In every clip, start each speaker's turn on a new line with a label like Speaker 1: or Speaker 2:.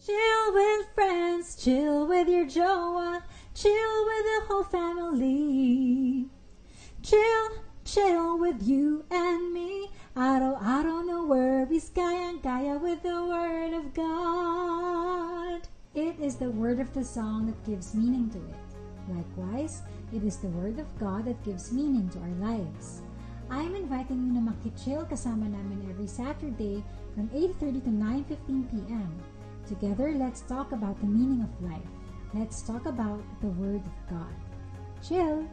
Speaker 1: Chill with friends, chill with your jowa, chill with the whole family. Chill, chill with you and me. Araw-araw no worries, kayang-kaya with the Word of God. It is the word of the song that gives meaning to it. Likewise, it is the Word of God that gives meaning to our lives. I am inviting you na makichill kasama namin every Saturday from 8.30 to 9.15 p.m. Together, let's talk about the meaning of life. Let's talk about the Word of God. Chill!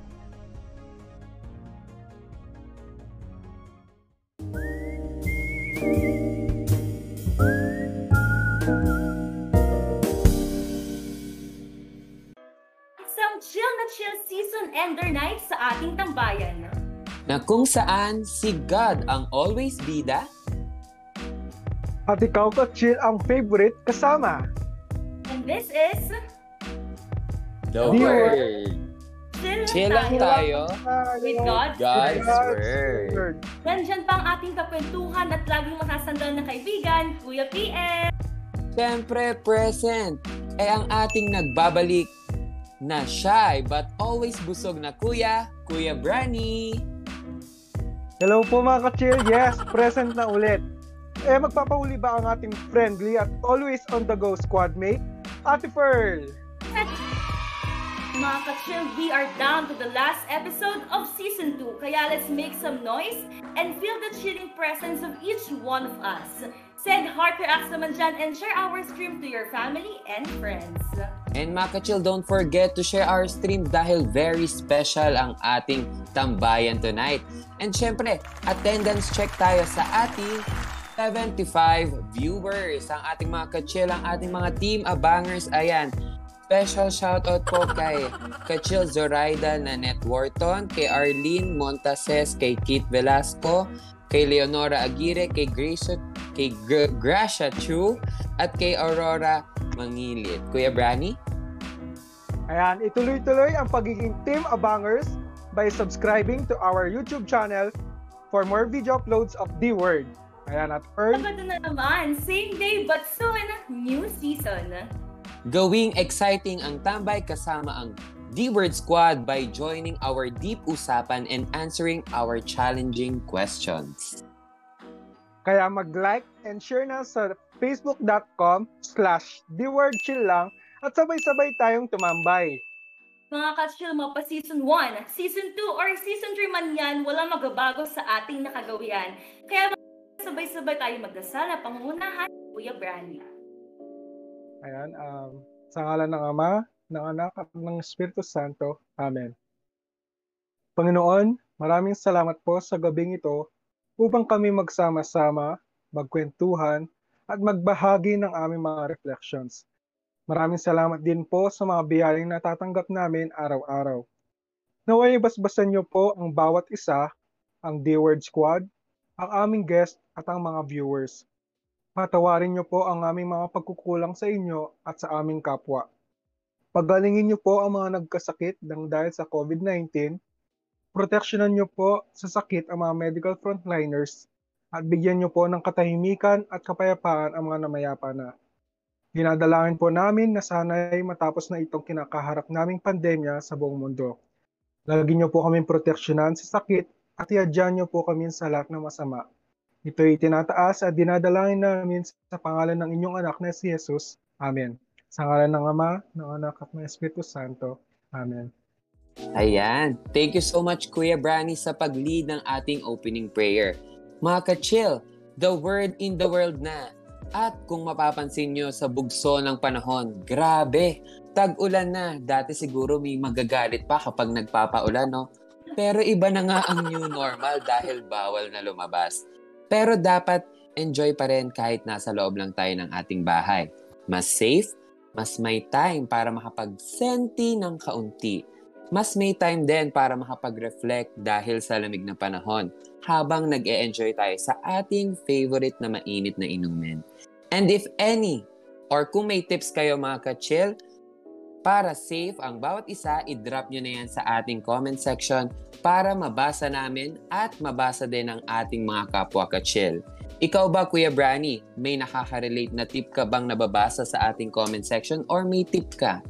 Speaker 2: Isang chill na chill season ender night sa ating tambayan.
Speaker 3: Na kung saan si God ang always bida,
Speaker 4: At ikaw ka chill ang favorite kasama.
Speaker 2: And this is
Speaker 3: The Word.
Speaker 2: Chill,
Speaker 3: Chill lang tayo.
Speaker 2: with God's
Speaker 3: God's
Speaker 2: Word.
Speaker 3: Word.
Speaker 2: Nandyan pa ang ating kakwentuhan at laging makasandal na kaibigan, Kuya PM.
Speaker 3: Siyempre, present. Eh ang ating nagbabalik na shy but always busog na kuya, Kuya Brani.
Speaker 4: Hello po mga ka-chill. Yes, present na ulit. Eh, magpapauli ba ang ating friendly at always on the go squad mate, Ate Pearl?
Speaker 2: Mga ka-chill, we are down to the last episode of Season 2. Kaya let's make some noise and feel the chilling presence of each one of us. Send heart reacts naman dyan and share our stream to your family and friends.
Speaker 3: And mga ka-chill, don't forget to share our stream dahil very special ang ating tambayan tonight. And syempre, attendance check tayo sa ating 75 viewers. Ang ating mga ka-chill, ang ating mga team abangers, ayan. Special shoutout po kay Kachil Zoraida Nanette Wharton, kay Arlene Montases, kay Kit Velasco, kay Leonora Aguirre, kay Gracia, kay Gra- Gracia Chu, at kay Aurora Mangilit. Kuya Brani?
Speaker 4: Ayan, ituloy-tuloy ang pagiging Team Abangers by subscribing to our YouTube channel for more video uploads of The Word. Ayan, at Pearl,
Speaker 2: Sabado na naman, same day but soon, new season.
Speaker 3: Gawing exciting ang tambay kasama ang D-Word Squad by joining our deep usapan and answering our challenging questions.
Speaker 4: kaya mag-like and share na sa facebook.com slash lang at sabay-sabay tayong tumambay.
Speaker 2: Mga ka-chill, pa season 1, season 2, or season 3 man yan, wala magbabago sa ating nakagawian. Kaya sabay-sabay tayo magdasal na pangungunahan ni Kuya Brandy.
Speaker 4: Ayan, um, sa ngalan ng Ama, ng Anak at ng Espiritu Santo. Amen. Panginoon, maraming salamat po sa gabing ito upang kami magsama-sama, magkwentuhan, at magbahagi ng aming mga reflections. Maraming salamat din po sa mga biyaling natatanggap namin araw-araw. Naway basbasan niyo po ang bawat isa, ang D-Word Squad, ang aming guest at ang mga viewers. Patawarin niyo po ang aming mga pagkukulang sa inyo at sa aming kapwa. Pagalingin niyo po ang mga nagkasakit ng dahil sa COVID-19. Proteksyonan niyo po sa sakit ang mga medical frontliners at bigyan niyo po ng katahimikan at kapayapaan ang mga namayapa na. Dinadalangin po namin na sana'y matapos na itong kinakaharap naming pandemya sa buong mundo. Lagi niyo po kaming proteksyonan sa sakit at iadyan niyo po kami sa lahat ng masama. Ito'y tinataas at dinadalangin namin sa pangalan ng inyong anak na si Jesus. Amen. Sa ngalan ng Ama, ng Anak at ng Espiritu Santo. Amen.
Speaker 3: Ayan. Thank you so much, Kuya Brani, sa pag-lead ng ating opening prayer. Mga ka-chill, the word in the world na. At kung mapapansin nyo sa bugso ng panahon, grabe, tag-ulan na. Dati siguro may magagalit pa kapag nagpapaulan, no? Pero iba na nga ang new normal dahil bawal na lumabas. Pero dapat enjoy pa rin kahit nasa loob lang tayo ng ating bahay. Mas safe, mas may time para makapag-senti ng kaunti. Mas may time din para makapag-reflect dahil sa lamig na panahon habang nag enjoy tayo sa ating favorite na mainit na inumin. And if any, or kung may tips kayo mga ka-chill, para safe ang bawat isa, i-drop nyo na yan sa ating comment section para mabasa namin at mabasa din ng ating mga kapwa ka-chill. Ikaw ba, Kuya Brani, may nakaka-relate na tip ka bang nababasa sa ating comment section or may tip ka?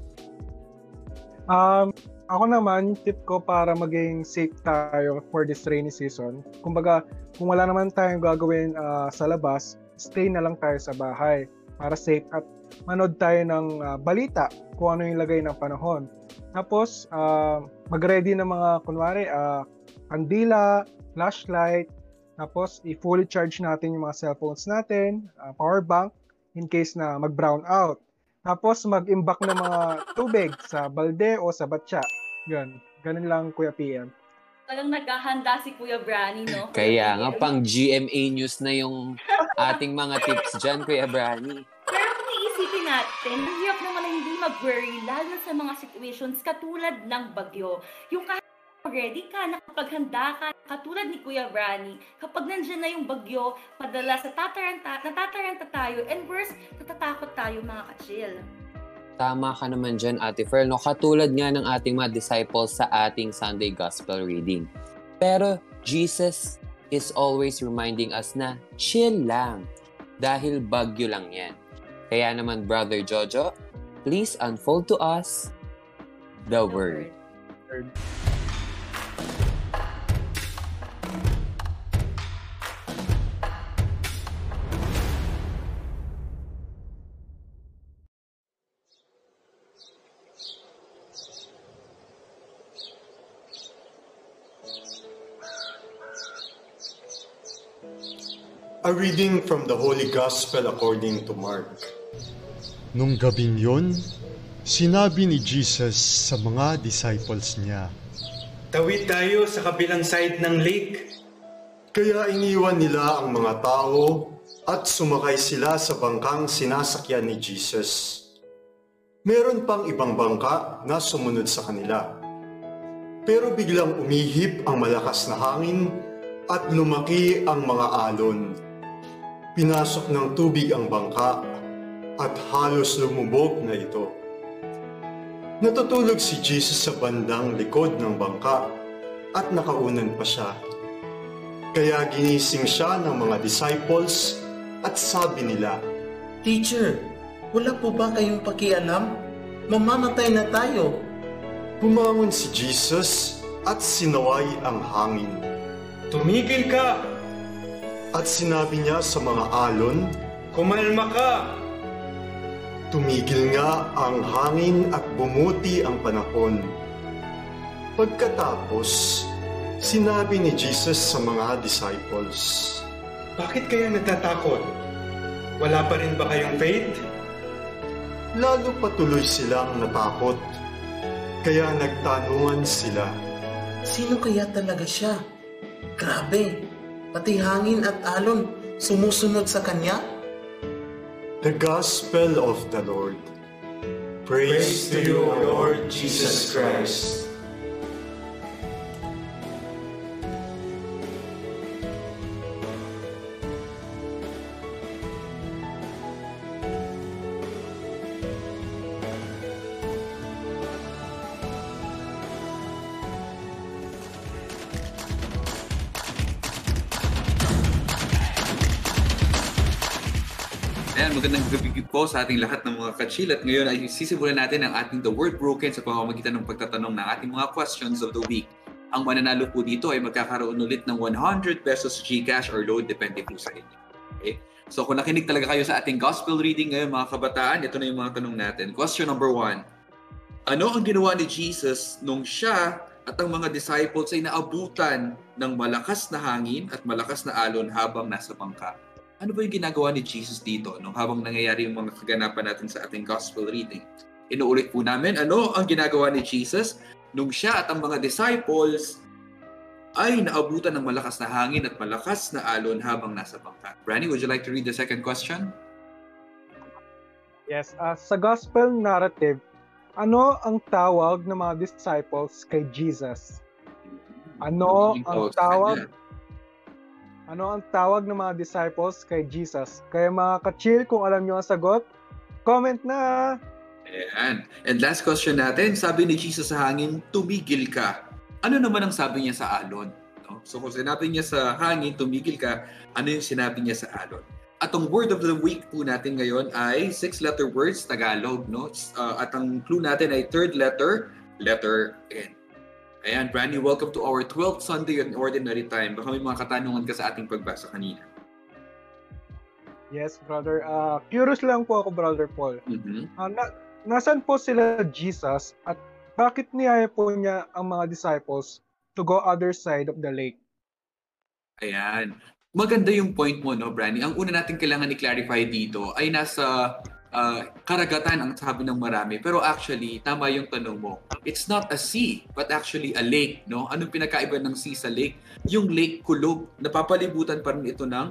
Speaker 4: Um, ako naman, tip ko para maging safe tayo for this rainy season. Kumbaga, kung wala naman tayong gagawin uh, sa labas, stay na lang tayo sa bahay para safe at manood tayo ng uh, balita kung ano yung lagay ng panahon. Tapos, uh, mag-ready ng mga, kunwari, uh, kandila, flashlight, tapos, i-fully charge natin yung mga cellphones natin, uh, power bank, in case na mag-brown out. Tapos, mag-imbak ng mga tubig sa balde o sa batya. Yun. Ganun lang, Kuya PM.
Speaker 2: Talagang naghahanda si Kuya Brani, no?
Speaker 3: Kaya nga, pang GMA News na yung ating mga tips dyan, Kuya Brani.
Speaker 2: Pero kung iisipin natin, hirap naman na hindi mag-worry, lalo na sa mga situations katulad ng bagyo. Yung kahit ready ka, nakapaghanda ka, katulad ni Kuya Brani, kapag nandiyan na yung bagyo, madalas natataranta, natataranta tayo, and worse, natatakot tayo mga ka-chill.
Speaker 3: Tama ka naman dyan, Ate Fer. No? Katulad nga ng ating mga disciples sa ating Sunday Gospel reading. Pero Jesus is always reminding us na chill lang dahil bagyo lang yan. Kaya naman, Brother Jojo, please unfold to us the word. word.
Speaker 5: A reading from the Holy Gospel according to Mark.
Speaker 6: Nung gabing yon, sinabi ni Jesus sa mga disciples niya,
Speaker 5: Tawid tayo sa kabilang side ng lake. Kaya iniwan nila ang mga tao at sumakay sila sa bangkang sinasakyan ni Jesus. Meron pang ibang bangka na sumunod sa kanila. Pero biglang umihip ang malakas na hangin at lumaki ang mga alon Pinasok ng tubig ang bangka at halos lumubog na ito. Natutulog si Jesus sa bandang likod ng bangka at nakaunan pa siya. Kaya ginising siya ng mga disciples at sabi nila,
Speaker 7: Teacher, wala po ba kayong pakialam? Mamamatay na tayo.
Speaker 5: Bumangon si Jesus at sinaway ang hangin.
Speaker 8: Tumigil ka!
Speaker 5: At sinabi niya sa mga alon,
Speaker 8: Kumalma ka!
Speaker 5: Tumigil nga ang hangin at bumuti ang panahon. Pagkatapos, sinabi ni Jesus sa mga disciples,
Speaker 8: Bakit kayo natatakot? Wala pa rin ba kayong faith?
Speaker 5: Lalo patuloy silang natakot, kaya nagtanungan sila.
Speaker 7: Sino kaya talaga siya? Grabe! Pati hangin at alon sumusunod sa Kanya?
Speaker 5: The Gospel of the Lord.
Speaker 8: Praise, Praise to you, Lord Jesus Christ.
Speaker 9: Magandang gabi po sa ating lahat ng mga kachil. At ngayon ay sisimulan natin ang ating The Word Broken sa pamamagitan ng pagtatanong ng ating mga questions of the week. Ang mananalo po dito ay magkakaroon ulit ng 100 pesos Gcash or load, depende po sa inyo. Okay? So kung nakinig talaga kayo sa ating gospel reading ngayon mga kabataan, ito na yung mga tanong natin. Question number one. Ano ang ginawa ni Jesus nung siya at ang mga disciples ay naabutan ng malakas na hangin at malakas na alon habang nasa bangka? Ano ba yung ginagawa ni Jesus dito no, habang nangyayari yung mga kaganapan natin sa ating gospel reading? Inuulit po namin, ano ang ginagawa ni Jesus nung siya at ang mga disciples ay naabutan ng malakas na hangin at malakas na alon habang nasa bangka. Branny, would you like to read the second question?
Speaker 4: Yes, uh, sa gospel narrative, ano ang tawag ng mga disciples kay Jesus? Ano ang tawag ano ang tawag ng mga disciples kay Jesus? Kaya mga ka-chill, kung alam nyo ang sagot, comment na!
Speaker 9: Ayan. And last question natin, sabi ni Jesus sa hangin, tumigil ka. Ano naman ang sabi niya sa alon? No? So kung sinabi niya sa hangin, tumigil ka, ano yung sinabi niya sa alon? At ang word of the week po natin ngayon ay six-letter words, Tagalog, no? Uh, at ang clue natin ay third letter, letter N. Ayan, Brandy, welcome to our 12th Sunday in Ordinary Time. Baka may mga katanungan ka sa ating pagbasa kanina.
Speaker 4: Yes, brother. Uh, curious lang po ako, brother Paul.
Speaker 9: Mhm.
Speaker 4: Uh, na, nasan po sila Jesus at bakit niyaya po niya ang mga disciples to go other side of the lake?
Speaker 9: Ayan. Maganda yung point mo, no, Brandy? Ang una natin kailangan i-clarify dito ay nasa uh, karagatan ang sabi ng marami. Pero actually, tama yung tanong mo. It's not a sea, but actually a lake, no? Anong pinakaiba ng sea sa lake? Yung lake kulog, napapalibutan pa rin ito ng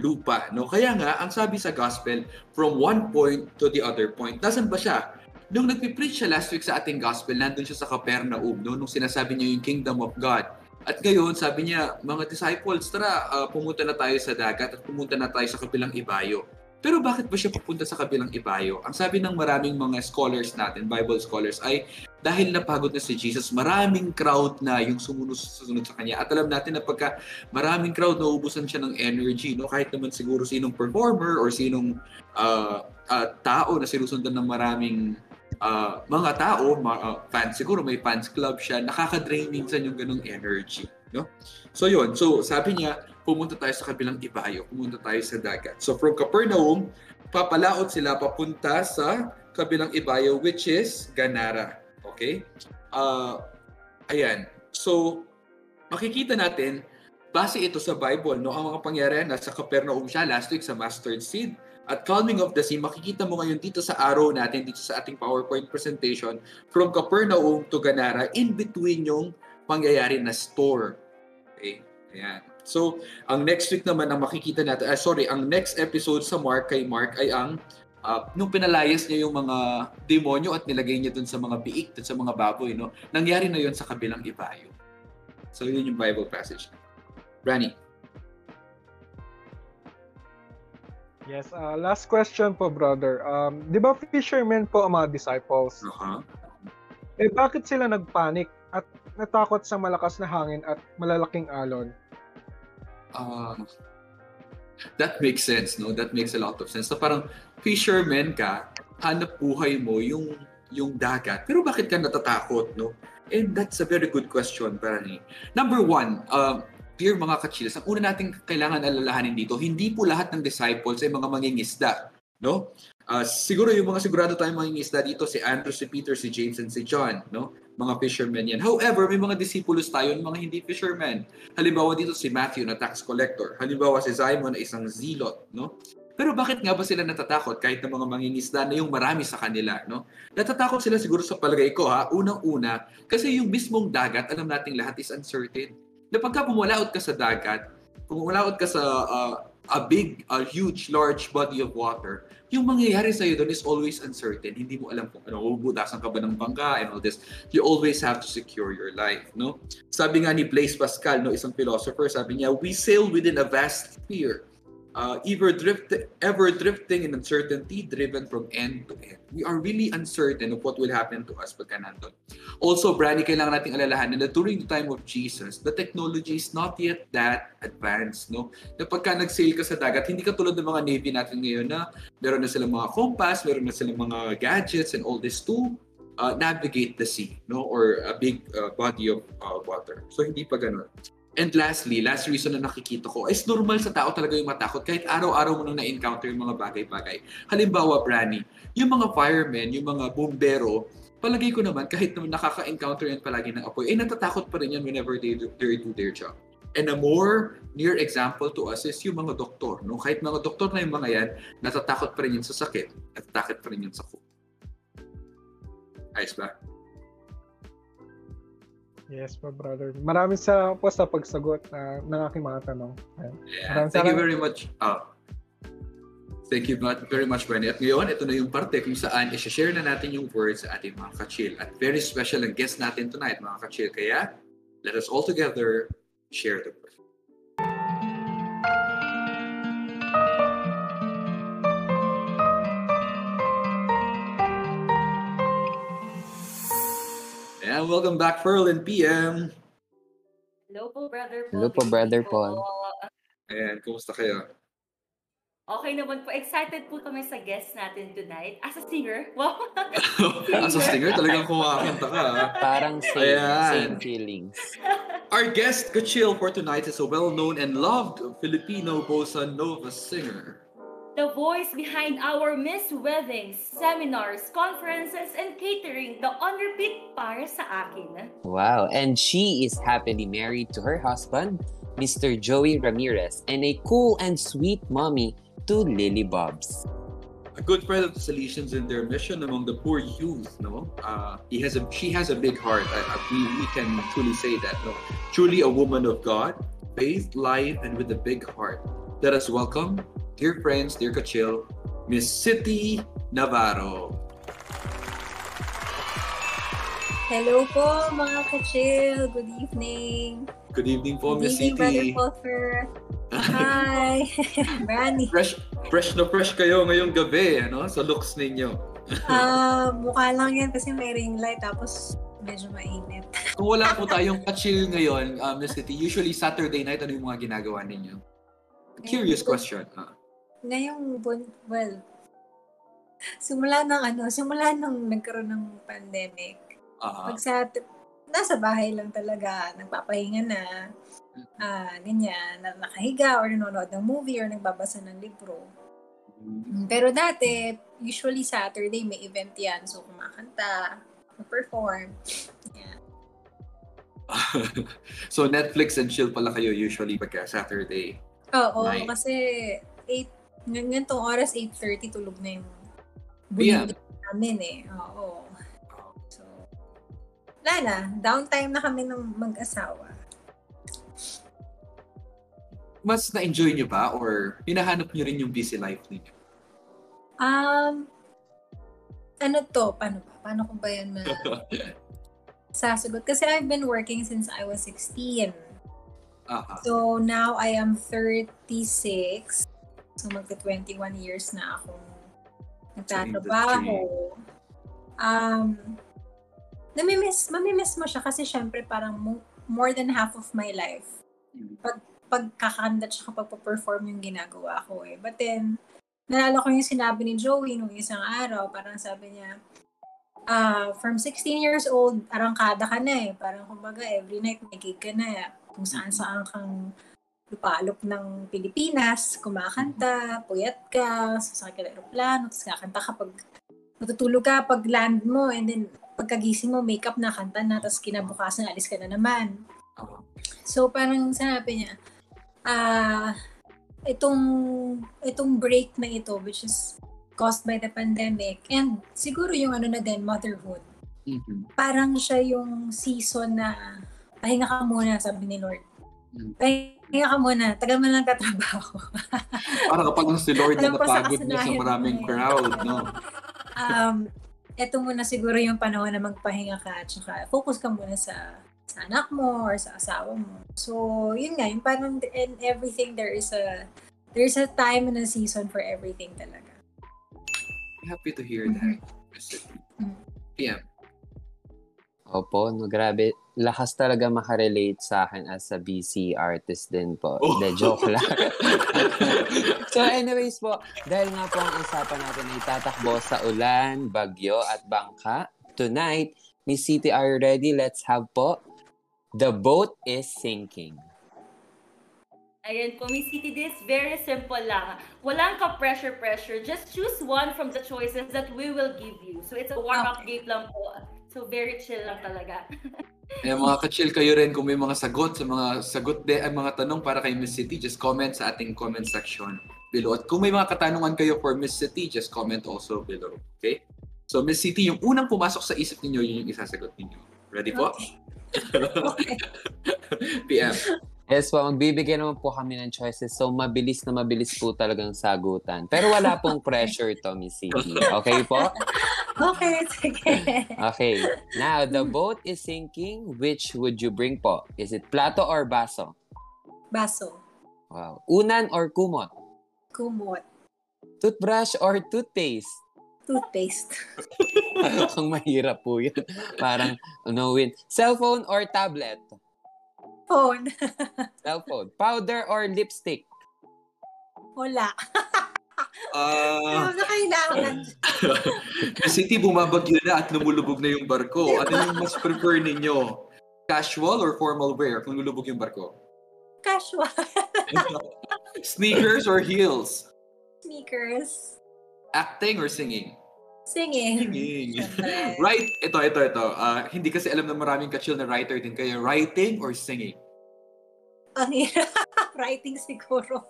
Speaker 9: lupa, no? Kaya nga, ang sabi sa gospel, from one point to the other point. Nasaan ba siya? Nung nagpipreach siya last week sa ating gospel, nandun siya sa Capernaum, no? Nung sinasabi niya yung kingdom of God. At ngayon, sabi niya, mga disciples, tara, uh, pumunta na tayo sa dagat at pumunta na tayo sa kabilang ibayo. Pero bakit ba siya pupunta sa kabilang ibayo? Ang sabi ng maraming mga scholars natin, Bible scholars, ay dahil napagod na si Jesus, maraming crowd na yung sumunod sa kanya. At alam natin na pagka maraming crowd, nauubusan siya ng energy. No? Kahit naman siguro sinong performer or sinong uh, uh, tao na sinusundan ng maraming uh, mga tao, mga, uh, fans, siguro may fans club siya, nakaka-drain minsan yung ganong energy. No? So yun, so sabi niya, pumunta tayo sa kabilang ibayo, pumunta tayo sa dagat. So from Capernaum, papalaot sila papunta sa kabilang ibayo which is Ganara. Okay? Uh, ayan. So, makikita natin, base ito sa Bible, no? ang mga pangyarihan, nasa Capernaum siya last week sa mustard seed. At calming of the sea, makikita mo ngayon dito sa arrow natin, dito sa ating PowerPoint presentation, from Capernaum to Ganara, in between yung pangyayari na store. Okay? Ayan. So, ang next week naman ang makikita natin, uh, sorry, ang next episode sa Mark kay Mark ay ang uh, nung pinalayas niya yung mga demonyo at nilagay niya dun sa mga biik, dun sa mga baboy, no? Nangyari na yon sa kabilang ibayo. So, yun yung Bible passage. Rani.
Speaker 4: Yes, uh, last question po, brother. Um, di ba fishermen po ang mga disciples?
Speaker 9: Uh-huh.
Speaker 4: Eh, bakit sila nagpanik at natakot sa malakas na hangin at malalaking alon?
Speaker 9: Uh, that makes sense, no? That makes a lot of sense. So parang fisherman ka, hanap buhay mo yung yung dagat. Pero bakit ka natatakot, no? And that's a very good question para ni. Number one, uh, dear mga kachilas, ang una nating kailangan alalahanin dito, hindi po lahat ng disciples ay mga mangingisda, no? Uh, siguro yung mga sigurado tayong mangingisda dito, si Andrew, si Peter, si James, and si John, no? Mga fishermen yan. However, may mga disipulos tayo mga hindi fishermen. Halimbawa dito si Matthew na tax collector. Halimbawa si Simon na isang zealot, no? Pero bakit nga ba sila natatakot kahit ng mga mangingisda na yung marami sa kanila, no? Natatakot sila siguro sa palagay ko, ha? Unang-una, kasi yung mismong dagat, alam nating lahat is uncertain. Na pagka pumulaot ka sa dagat, pumulaot ka sa uh, a big, a huge, large body of water, yung mangyayari sa'yo doon is always uncertain. Hindi mo alam kung ano, bubutasan ka ba ng bangka and all this. You always have to secure your life, no? Sabi nga ni Blaise Pascal, no, isang philosopher, sabi niya, we sail within a vast sphere uh, ever, drift, ever drifting in uncertainty, driven from end to end. We are really uncertain of what will happen to us pagka nandun. Also, Brandy, kailangan nating alalahanin na during the time of Jesus, the technology is not yet that advanced. No? Na pagka nag-sail ka sa dagat, hindi ka tulad ng mga Navy natin ngayon na meron na silang mga compass, meron na silang mga gadgets and all this to uh, navigate the sea no or a big uh, body of uh, water. So, hindi pa ganun. And lastly, last reason na nakikita ko, is normal sa tao talaga yung matakot kahit araw-araw mo nang na-encounter yung mga bagay-bagay. Halimbawa, Brani, yung mga firemen, yung mga bombero, palagay ko naman, kahit naman nakaka-encounter yan palagi ng apoy, eh natatakot pa rin yan whenever they do, they do their job. And a more near example to us is yung mga doktor. No? Kahit mga doktor na yung mga yan, natatakot pa rin yun sa sakit, natatakot pa rin yun sa cook. Ayos ba?
Speaker 4: Yes po, brother. Maraming salamat po sa pagsagot na, ng aking mga tanong. Ayan.
Speaker 9: Yeah, thank you very much. Oh. Thank you very much, Bernie. At ngayon, ito na yung parte kung saan i-share na natin yung words sa ating mga kachil. At very special ang guest natin tonight, mga kachil. Kaya, let us all together share the word. And welcome back, Pearl and PM.
Speaker 2: Hello po Brother Paul.
Speaker 3: Hello po, Brother Paul.
Speaker 9: Ayan, kumusta kayo?
Speaker 2: Okay naman po. Excited po kami sa guest natin tonight. As a singer. Wow.
Speaker 9: As a singer, talagang kumakanta ka.
Speaker 3: Parang same,
Speaker 9: Ayan.
Speaker 3: same feelings.
Speaker 9: Our guest, Kachil, for tonight is a well-known and loved Filipino bossa nova singer.
Speaker 2: The voice behind our Miss Weddings, seminars, conferences, and catering. The on repeat para sa akin.
Speaker 3: Wow. And she is happily married to her husband, Mr. Joey Ramirez, and a cool and sweet mommy to Lily Bobs.
Speaker 9: A good friend of the Salesians in their mission among the poor youth, no? Uh, he has a, she has a big heart. I, I, we, we can truly say that, no? Truly a woman of God, faith, life, and with a big heart. Let us welcome, dear friends, dear Kachil, Miss City Navarro.
Speaker 10: Hello po mga ka-chill. Good evening.
Speaker 9: Good evening po,
Speaker 10: Good
Speaker 9: Miss
Speaker 10: evening, Brother
Speaker 9: City.
Speaker 10: Puffer. Hi. Brandy.
Speaker 9: Fresh, fresh na fresh kayo ngayong gabi, ano? Sa looks ninyo.
Speaker 10: Ah, mukha lang yan kasi may ring light tapos medyo mainit.
Speaker 9: Kung wala po tayong ka-chill ngayon, uh, Miss City, usually Saturday night, ano yung mga ginagawa ninyo? Curious question. ah.
Speaker 10: Ngayong bun, well, simula ng ano, simula nung nagkaroon ng pandemic,
Speaker 9: Ah,
Speaker 10: pag sa, nasa bahay lang talaga, nagpapahinga na, ah, ganyan, na, nakahiga or nanonood ng movie or nagbabasa ng libro. Mm, Pero dati, usually Saturday may event yan. So, kumakanta, perform. Yan.
Speaker 9: so Netflix and chill pala kayo usually pagka Saturday.
Speaker 10: Oo,
Speaker 9: Nice.
Speaker 10: kasi 8, ng ganitong oras, 8.30 tulog na yung
Speaker 9: PM.
Speaker 10: bulig namin eh. Oo. So, wala na. Downtime na kami ng mag-asawa.
Speaker 9: Mas na-enjoy nyo ba or hinahanap nyo rin yung busy life ninyo?
Speaker 10: Um, ano to? Paano ba? Paano ko ba yan na sasagot? Kasi I've been working since I was 16.
Speaker 9: Aha.
Speaker 10: So now I am 36. So magta 21 years na akong nagtatrabaho. Um, namimiss, mamimiss mo siya kasi syempre parang mo- more than half of my life pag pagkakanda at saka pagpa-perform yung ginagawa ko eh. But then, nalala ko yung sinabi ni Joey nung isang araw, parang sabi niya, ah from 16 years old, arangkada ka na eh. Parang kumbaga, every night may gig ka na. Kung saan saan kang lupalop ng Pilipinas, kumakanta, puyat ka, sasakay ka ng aeroplano, tapos kakanta ka pag matutulog ka, pag land mo, and then pagkagising mo, makeup na, kanta na, tapos kinabukasan, alis ka na naman. So parang sinabi niya, ah, itong, itong break na ito, which is caused by the pandemic, and siguro yung ano na din, motherhood,
Speaker 9: Mhm.
Speaker 10: parang siya yung season na pahinga ka muna, sabi ni Lord.
Speaker 9: Mm.
Speaker 10: Pahinga ka muna, tagal mo lang katrabaho.
Speaker 9: Para kapag lang si Lord na napagod na sa maraming
Speaker 10: eh.
Speaker 9: crowd, no?
Speaker 10: um, eto muna siguro yung panahon na magpahinga ka at saka focus ka muna sa sa anak mo or sa asawa mo. So, yun nga, yung parang in everything there is a there's a time and a season for everything talaga.
Speaker 9: Happy to hear that. Miss City.
Speaker 3: Opo, no, grabe. Lakas talaga makarelate sa akin as a BC artist din po.
Speaker 9: Oh.
Speaker 3: De, joke lang. so anyways po, dahil nga po ang usapan natin ay tatakbo sa ulan, bagyo at bangka, tonight, Miss City, are you ready? Let's have po, The Boat is Sinking.
Speaker 2: Ayan po, Miss City, this very simple lang. Walang ka-pressure-pressure. Just choose one from the choices that we will give you. So it's a warm-up game lang po. So very chill lang talaga.
Speaker 9: Eh, mga ka-chill kayo rin kung may mga sagot sa mga sagot de, ay mga tanong para kay Miss City, just comment sa ating comment section below. At kung may mga katanungan kayo for Miss City, just comment also below. Okay? So Miss City, yung unang pumasok sa isip ninyo, yun yung isasagot ninyo. Ready po? PM.
Speaker 3: Yes po, magbibigay naman po kami ng choices. So, mabilis na mabilis po talagang sagutan. Pero wala pong pressure to, Miss City. Okay po?
Speaker 10: Okay, sige.
Speaker 3: Okay. Now, the boat is sinking. Which would you bring po? Is it plato or baso?
Speaker 10: Baso.
Speaker 3: Wow. Unan or kumot?
Speaker 10: Kumot.
Speaker 3: Toothbrush or toothpaste?
Speaker 10: Toothpaste.
Speaker 3: Ang mahirap po yun. Parang, ano win. Cellphone or tablet?
Speaker 10: Cellphone.
Speaker 3: Cellphone. Powder or lipstick?
Speaker 10: Wala.
Speaker 9: Ah,
Speaker 10: Ano na kailangan?
Speaker 9: City bumabagyo na at lumulubog na yung barko. Ano yung mas prefer ninyo? Casual or formal wear kung lulubog yung barko?
Speaker 10: Casual.
Speaker 9: Sneakers or heels?
Speaker 10: Sneakers.
Speaker 9: Acting or singing?
Speaker 10: Singing.
Speaker 9: Singing. Right, ito, ito, ito. Ah, hindi kasi alam na maraming ka-chill na writer din kayo. Writing or singing?
Speaker 10: Ang hirap. Writing siguro.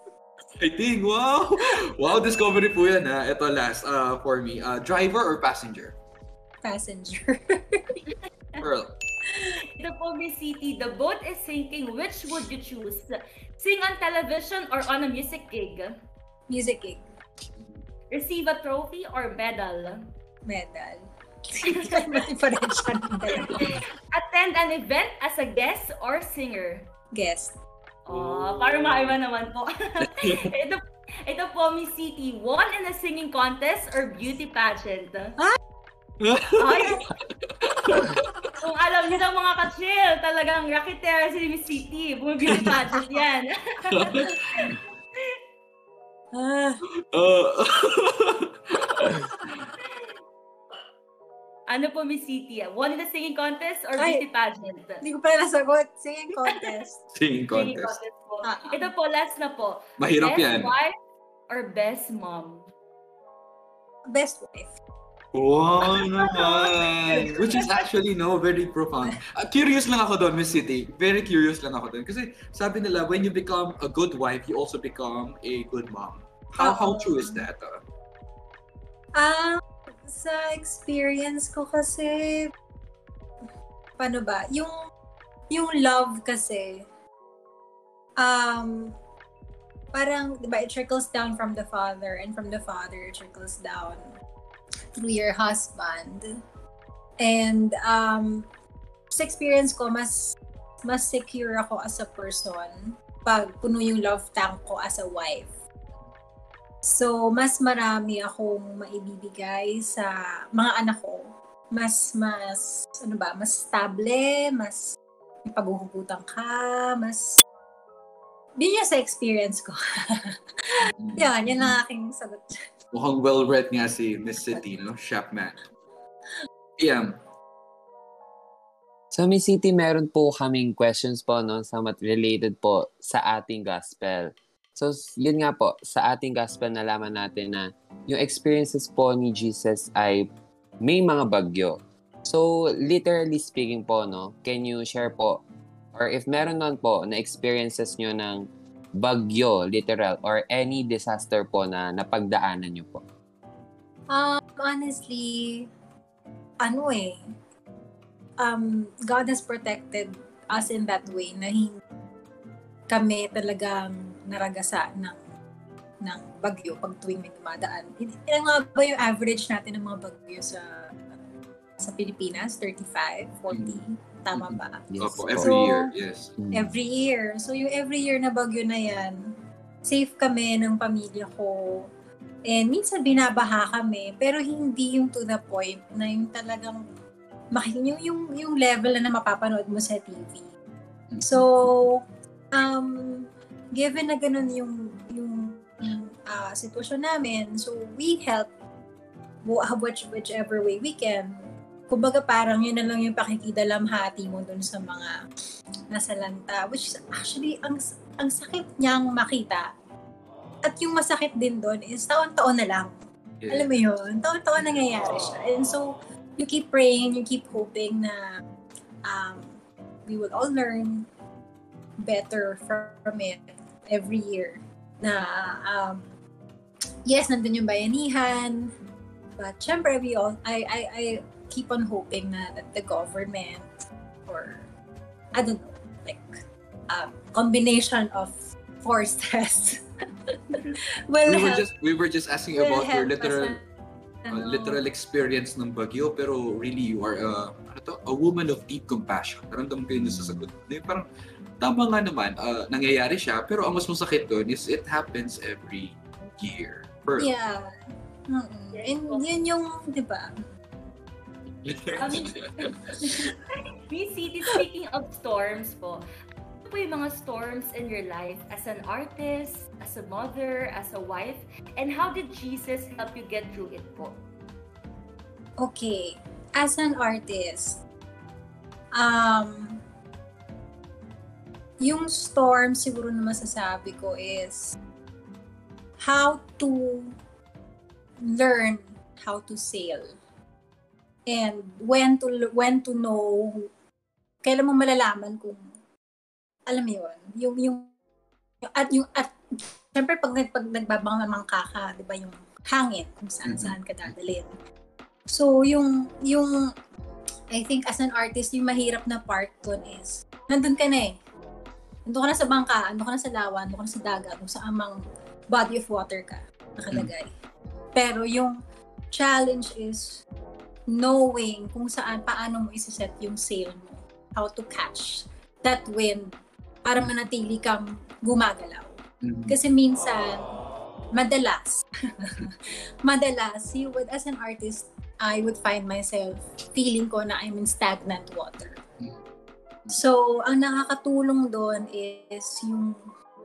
Speaker 9: Writing, wow! Wow, discovery po yan ha. Ito last uh, for me. Uh, driver or passenger?
Speaker 10: Passenger.
Speaker 9: Pearl.
Speaker 2: Ito po, Miss City, the boat is sinking. Which would you choose? Sing on television or on a music gig?
Speaker 10: Music gig.
Speaker 2: Receive a trophy or medal?
Speaker 10: Medal.
Speaker 2: Attend an event as a guest or singer?
Speaker 10: Guest.
Speaker 2: Oh, parang maiba naman po. ito, ito po, Miss City, won in a singing contest or beauty pageant? Ay! Kung alam niyo ng mga ka-chill, talagang raketera si Miss City. Beauty pageant yan.
Speaker 10: Ah,
Speaker 9: Uh,
Speaker 2: ano po, Miss City? Won in a singing contest or
Speaker 10: Ay.
Speaker 2: beauty pageant?
Speaker 10: hindi ko pala nasagot. Singing contest.
Speaker 9: singing
Speaker 2: Singing
Speaker 9: contest.
Speaker 2: contest po.
Speaker 10: Ah, ah.
Speaker 2: Ito po, last na po.
Speaker 9: Mahirap
Speaker 2: best
Speaker 9: yan.
Speaker 2: wife or best mom?
Speaker 10: Best wife.
Speaker 9: Wow naman! Which is actually, no, very profound. Uh, curious lang ako doon, Miss City. Very curious lang ako doon. Kasi sabi nila, when you become a good wife, you also become a good mom. How how true is that? Uh?
Speaker 10: Ah, sa experience ko kasi, paano ba? Yung, yung love kasi, um, parang, di ba, it trickles down from the father, and from the father, it trickles down through your husband. And, um, sa experience ko, mas, mas secure ako as a person pag puno yung love tank ko as a wife. So, mas marami akong maibibigay sa mga anak ko. Mas, mas, ano ba, mas stable, mas paghuhugutan ka, mas... Yun yung sa experience ko. yan, yan ang aking sagot.
Speaker 9: Mukhang well-read nga si Miss City, no? Shopman. Iam,
Speaker 3: So, Miss City, meron po kaming questions po, no, somewhat related po sa ating gospel. So, yun nga po, sa ating gospel, nalaman natin na yung experiences po ni Jesus ay may mga bagyo. So, literally speaking po, no, can you share po, or if meron nun po na experiences nyo ng bagyo, literal, or any disaster po na napagdaanan nyo po?
Speaker 10: Um, honestly, ano eh, um, God has protected us in that way na hindi kami talagang naragasa ng ng bagyo pag tuwing may dumadaan. Ilan nga ba yung average natin ng mga bagyo sa sa Pilipinas? 35, 40? Tama ba?
Speaker 3: Yes
Speaker 9: opo,
Speaker 3: po.
Speaker 9: every
Speaker 10: So,
Speaker 9: year, yes.
Speaker 3: Mm.
Speaker 10: Every year. So, yung every year na bagyo na yan, safe kami ng pamilya ko. And minsan binabaha kami, pero hindi yung to the point na yung talagang yung, yung, yung level na, na mapapanood mo sa TV. So, um, given na ganun yung, yung, yung ah, sitwasyon namin, so we help wh- which, whichever way we can. Kumbaga parang yun na lang yung pakikidalamhati mo dun sa mga nasa lanta. Which is actually, ang, ang sakit niyang makita. At yung masakit din doon is taon-taon na lang.
Speaker 9: Yeah.
Speaker 10: Alam mo yun? Taon-taon nangyayari siya. And so, you keep praying, you keep hoping na um, we will all learn better from it every year. Na, um, yes, nandun yung bayanihan, but syempre, we all, I, I, I keep on hoping na that the government or, I don't know, like, um, combination of forces will
Speaker 9: we were
Speaker 10: help
Speaker 9: just we were just asking about your literal
Speaker 10: na-
Speaker 9: uh, literal experience ng bagyo pero really you are a, ano to, a woman of deep compassion. Naramdaman ko yun sa sagot. Parang tama nga naman, uh, nangyayari siya pero ang mas masakit doon is it happens every year. Pearl.
Speaker 10: Yeah. Mm-mm. And yun yung, di ba?
Speaker 2: Miss City, speaking of storms po, ano po yung mga storms in your life as an artist, as a mother, as a wife, and how did Jesus help you get through it po?
Speaker 10: Okay. As an artist, um, yung storm siguro na masasabi ko is how to learn how to sail and when to when to know kailan mo malalaman kung alam mo yun yung yung at yung at syempre pag pag nagbabang ka ka, 'di ba yung hangin kung saan saan ka dadalhin. So yung yung I think as an artist yung mahirap na part doon is nandun ka na eh. Nandun ka na sa bangka nandun ka na sa lawa nandun ka na sa dagat kung sa amang body of water ka nakalagay. Pero yung challenge is knowing kung saan, paano mo isiset yung sail mo. How to catch that wind para manatili kang gumagalaw. Kasi minsan, madalas, madalas, you would, as an artist, I would find myself feeling ko na I'm in stagnant water. So, ang nakakatulong doon is yung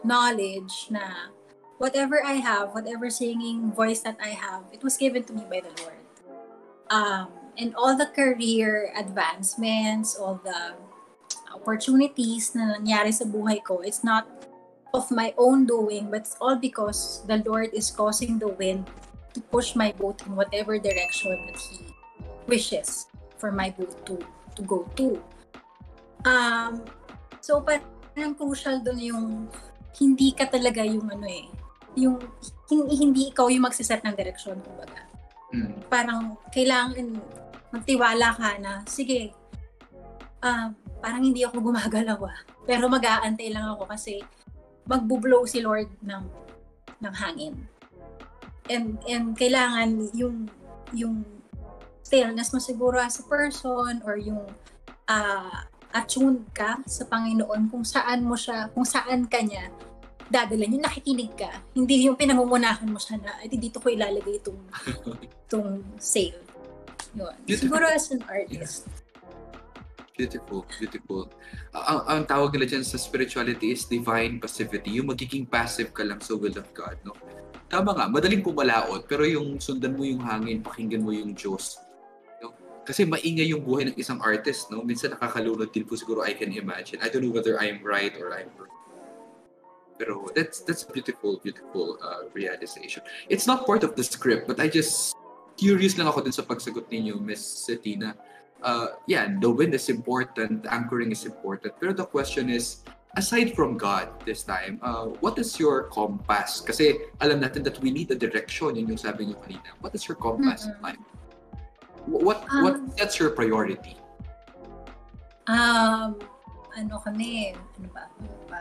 Speaker 10: knowledge na whatever I have, whatever singing voice that I have, it was given to me by the Lord. Um, and all the career advancements, all the opportunities na nangyari sa buhay ko, it's not of my own doing, but it's all because the Lord is causing the wind to push my boat in whatever direction that He wishes for my boat to to go to. Um, so parang crucial doon yung hindi ka talaga yung ano eh, yung hindi, ikaw yung magsiset ng direksyon, kumbaga.
Speaker 9: Mm.
Speaker 10: Parang kailangan magtiwala ka na, sige, um, parang hindi ako gumagalaw ah. Pero mag-aantay lang ako kasi magbo-blow si Lord ng ng hangin. And and kailangan yung yung stillness mo siguro as a person or yung uh, attuned ka sa Panginoon kung saan mo siya, kung saan ka niya dadala yung nakikinig ka. Hindi yung pinamumunahan mo siya na, ay dito ko ilalagay itong, itong sale. Yun. Siguro as an artist.
Speaker 9: Beautiful, beautiful. Uh, ang, ang tawag nila dyan sa spirituality is divine passivity. Yung magiging passive ka lang sa will of God. No? Tama nga, madaling pumalaot, pero yung sundan mo yung hangin, pakinggan mo yung Diyos. No? Kasi maingay yung buhay ng isang artist. No? Minsan nakakalunod din po siguro I can imagine. I don't know whether I'm right or I'm wrong. Pero that's that's beautiful, beautiful uh, realization. It's not part of the script, but I just curious lang ako din sa pagsagot ninyo, Miss Setina. Uh, yeah, the wind is important, the anchoring is important. Pero the question is, aside from God this time, uh, what is your compass? Kasi alam natin that we need a direction, yun yung sabi niyo kanina. What is your compass
Speaker 10: Mm-mm.
Speaker 9: in life? What,
Speaker 10: Um,
Speaker 9: what, that's your priority?
Speaker 10: Um, ano kami, ano ba, ano ba?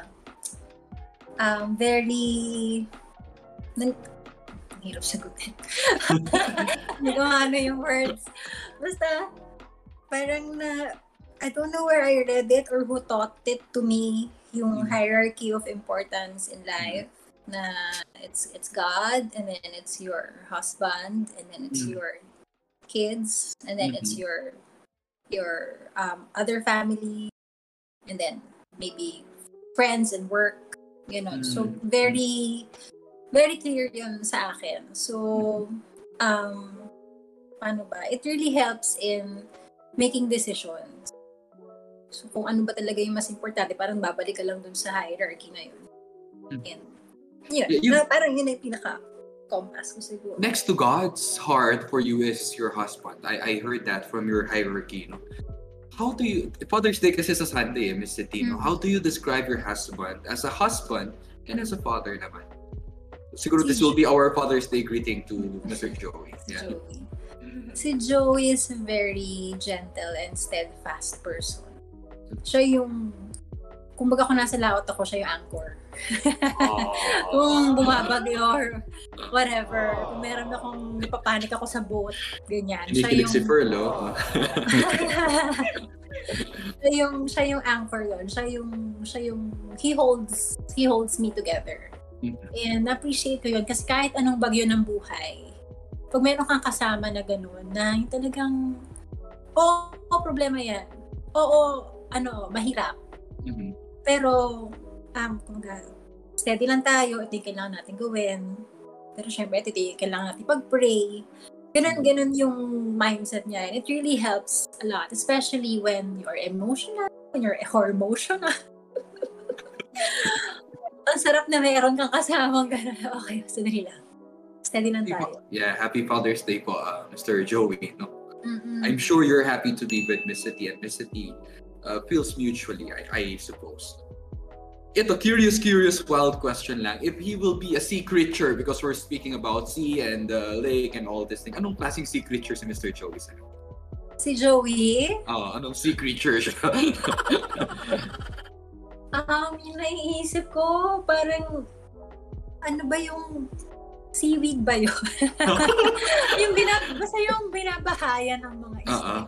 Speaker 10: Um, very, nan, hirap sagutin. Hindi ko ano yung words. Basta, parang na, I don't know where I read it or who taught it to me, yung hierarchy of importance in life na it's it's God and then it's your husband and then it's
Speaker 11: Mm.
Speaker 10: your kids and then it's
Speaker 11: Mhm.
Speaker 10: your your um, other family and then maybe friends and work you know so
Speaker 11: Mm.
Speaker 10: very very clear yun sa akin so um paano ba it really helps in making decisions so kung ano ba talaga yung mas importante parang babalik ka lang dun sa hierarchy na yun and yun
Speaker 9: Yeah, you-
Speaker 10: na- parang yun yung pinaka compass ko siguro
Speaker 9: Next to God's heart for you is your husband. I, I heard that from your hierarchy. No? How do you, Father's Day kasi sa Sunday, eh, Miss Cetino,
Speaker 10: Mhm.
Speaker 9: how do you describe your husband as a husband and as a father naman? Siguro this will be our Father's Day greeting to Mr. Joey. Yeah.
Speaker 10: Joey. Si Joey is a very gentle and steadfast person. Siya yung, kumbaga kung nasa laot ako, siya yung anchor. kung bumabagyo or whatever, kung meron akong napapanik ako sa boat, ganyan. Siya
Speaker 9: Kinikilig
Speaker 10: yung,
Speaker 9: si Pearl, oh.
Speaker 10: siya yung, siya yung anchor yun. Siya yung, siya yung, he holds, he holds me together. And appreciate ko yun kasi kahit anong bagyo ng buhay, pag meron kang kasama na gano'n, na yung talagang, oo, oh, problema yan. Oo, ano, mahirap. Pero, um, kumbaga, steady lang tayo, ito yung kailangan natin gawin. Pero syempre, ito yung kailangan natin pag-pray. Ganun, ganun yung mindset niya. And it really helps a lot, especially when you're emotional, when you're emotional. Ang sarap na meron kang kasamang gano'n. Okay, sandali lang. Steady lang tayo.
Speaker 9: Yeah, happy Father's Day po, uh, Mr. Joey. No?
Speaker 10: Mm-mm.
Speaker 9: I'm sure you're happy to be with Miss City and Miss City uh, feels mutually, I, I suppose. Ito, curious, curious, wild question lang. If he will be a sea creature, because we're speaking about sea and uh, lake and all this thing, anong klaseng sea creature si Mr. Joey sa'yo?
Speaker 10: Si Joey,
Speaker 9: Oh, anong sea creature siya?
Speaker 10: um, yung naiisip ko, parang, ano ba yung seaweed ba yun? yung binab basta yung binabahayan ng mga isda.
Speaker 9: Oo.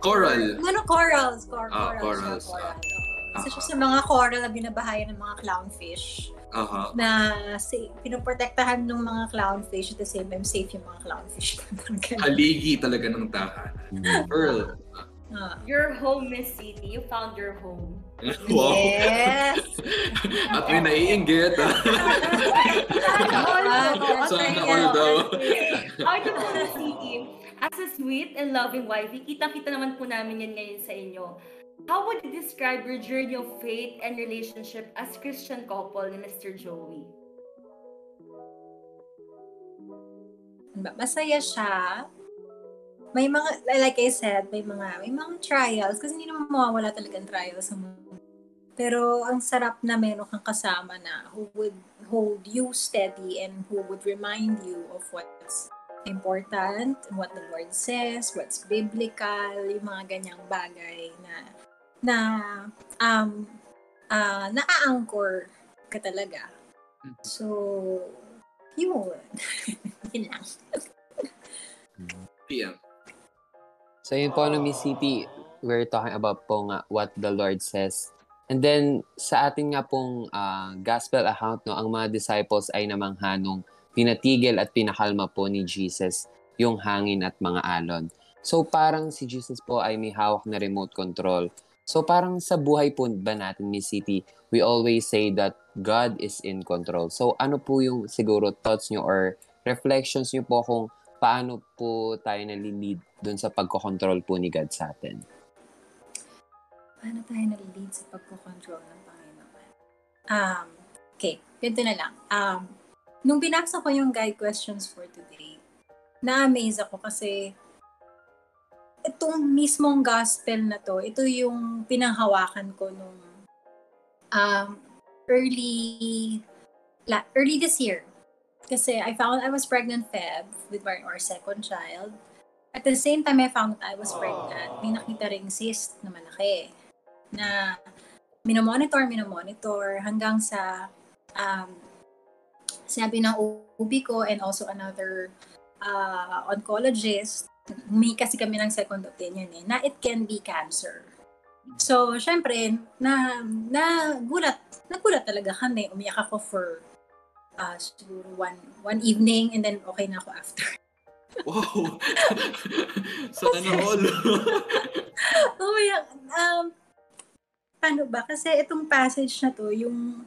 Speaker 9: Coral.
Speaker 10: Ano, corals. Cor-
Speaker 9: Ah,
Speaker 10: corals.
Speaker 9: corals.
Speaker 10: siya, coral. Isa
Speaker 9: Ah.
Speaker 10: siya sa mga coral na binabahayan ng mga clownfish
Speaker 9: Aha.
Speaker 10: na si, pinoprotektahan ng mga clownfish at the same time safe yung mga clownfish.
Speaker 9: Haligi talaga ng tahanan. Pearl.
Speaker 10: Ah.
Speaker 2: Your home, Miss City. You found your home.
Speaker 9: wow.
Speaker 10: Yes!
Speaker 9: At may naiinggit. Sana all daw.
Speaker 2: Art of the City. As a sweet and loving wifey, kitang-kita naman po namin yan ngayon sa inyo. How would you describe your journey of faith and relationship as Christian couple ni Mr. Joey?
Speaker 10: Masaya siya. May mga, like I said, may mga, may mga trials. Kasi hindi naman mawawala talagang trials sa mundo. Pero ang sarap na meron kang kasama na who would hold you steady and who would remind you of what's important, what the Lord says, what's biblical, yung mga ganyang bagay na na um uh, naa-anchor ka talaga. So, yun. yun lang.
Speaker 9: PM.
Speaker 3: So yun po, no, Miss City, we're talking about po nga what the Lord says. And then, sa ating nga pong ah, gospel account, no, ang mga disciples ay namangha nung pinatigil at pinakalma po ni Jesus yung hangin at mga alon. So parang si Jesus po ay may hawak na remote control. So parang sa buhay po ba natin, Miss City, we always say that God is in control. So ano po yung siguro thoughts nyo or reflections nyo po kung paano po tayo nalilid dun sa pagkocontrol po ni God sa atin?
Speaker 10: Paano tayo nalilid sa pagkocontrol ng Panginoon? Um, okay, ganito na lang. Um, nung binasa ko yung guide questions for today, na-amaze ako kasi itong mismong gospel na to, ito yung pinanghawakan ko nung um, early la, early this year. Kasi I found I was pregnant Feb with my our second child. At the same time I found that I was pregnant, may nakita ring cyst na malaki na minomonitor, minomonitor hanggang sa um, sinabi ng OB ko and also another uh, oncologist, may kasi kami ng second opinion eh, na it can be cancer. So, syempre, na, na gulat, nagulat talaga kami. Umiyak ako for uh, siguro one, one evening and then okay na ako after.
Speaker 9: Wow. Sana all.
Speaker 10: Umiyak. Um, paano ba? Kasi itong passage na to, yung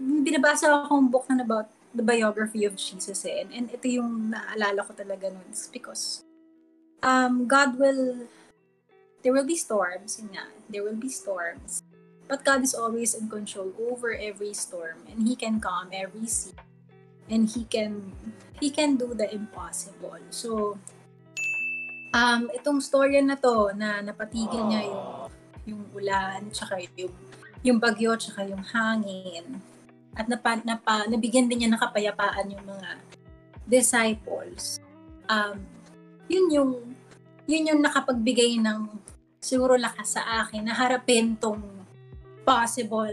Speaker 10: binabasa akong book na about the biography of Jesus eh. And, and ito yung naalala ko talaga nun. It's because um, God will, there will be storms. Yun nga, there will be storms. But God is always in control over every storm. And He can calm every sea. And He can, He can do the impossible. So, um, itong storya na to, na napatigil niya yung, yung ulan, tsaka yung, yung bagyo, tsaka yung hangin. At napa, napa, nabigyan din niya ng kapayapaan yung mga disciples. Um, yun yung, yun yung nakapagbigay ng siguro lakas sa akin na harapin tong possible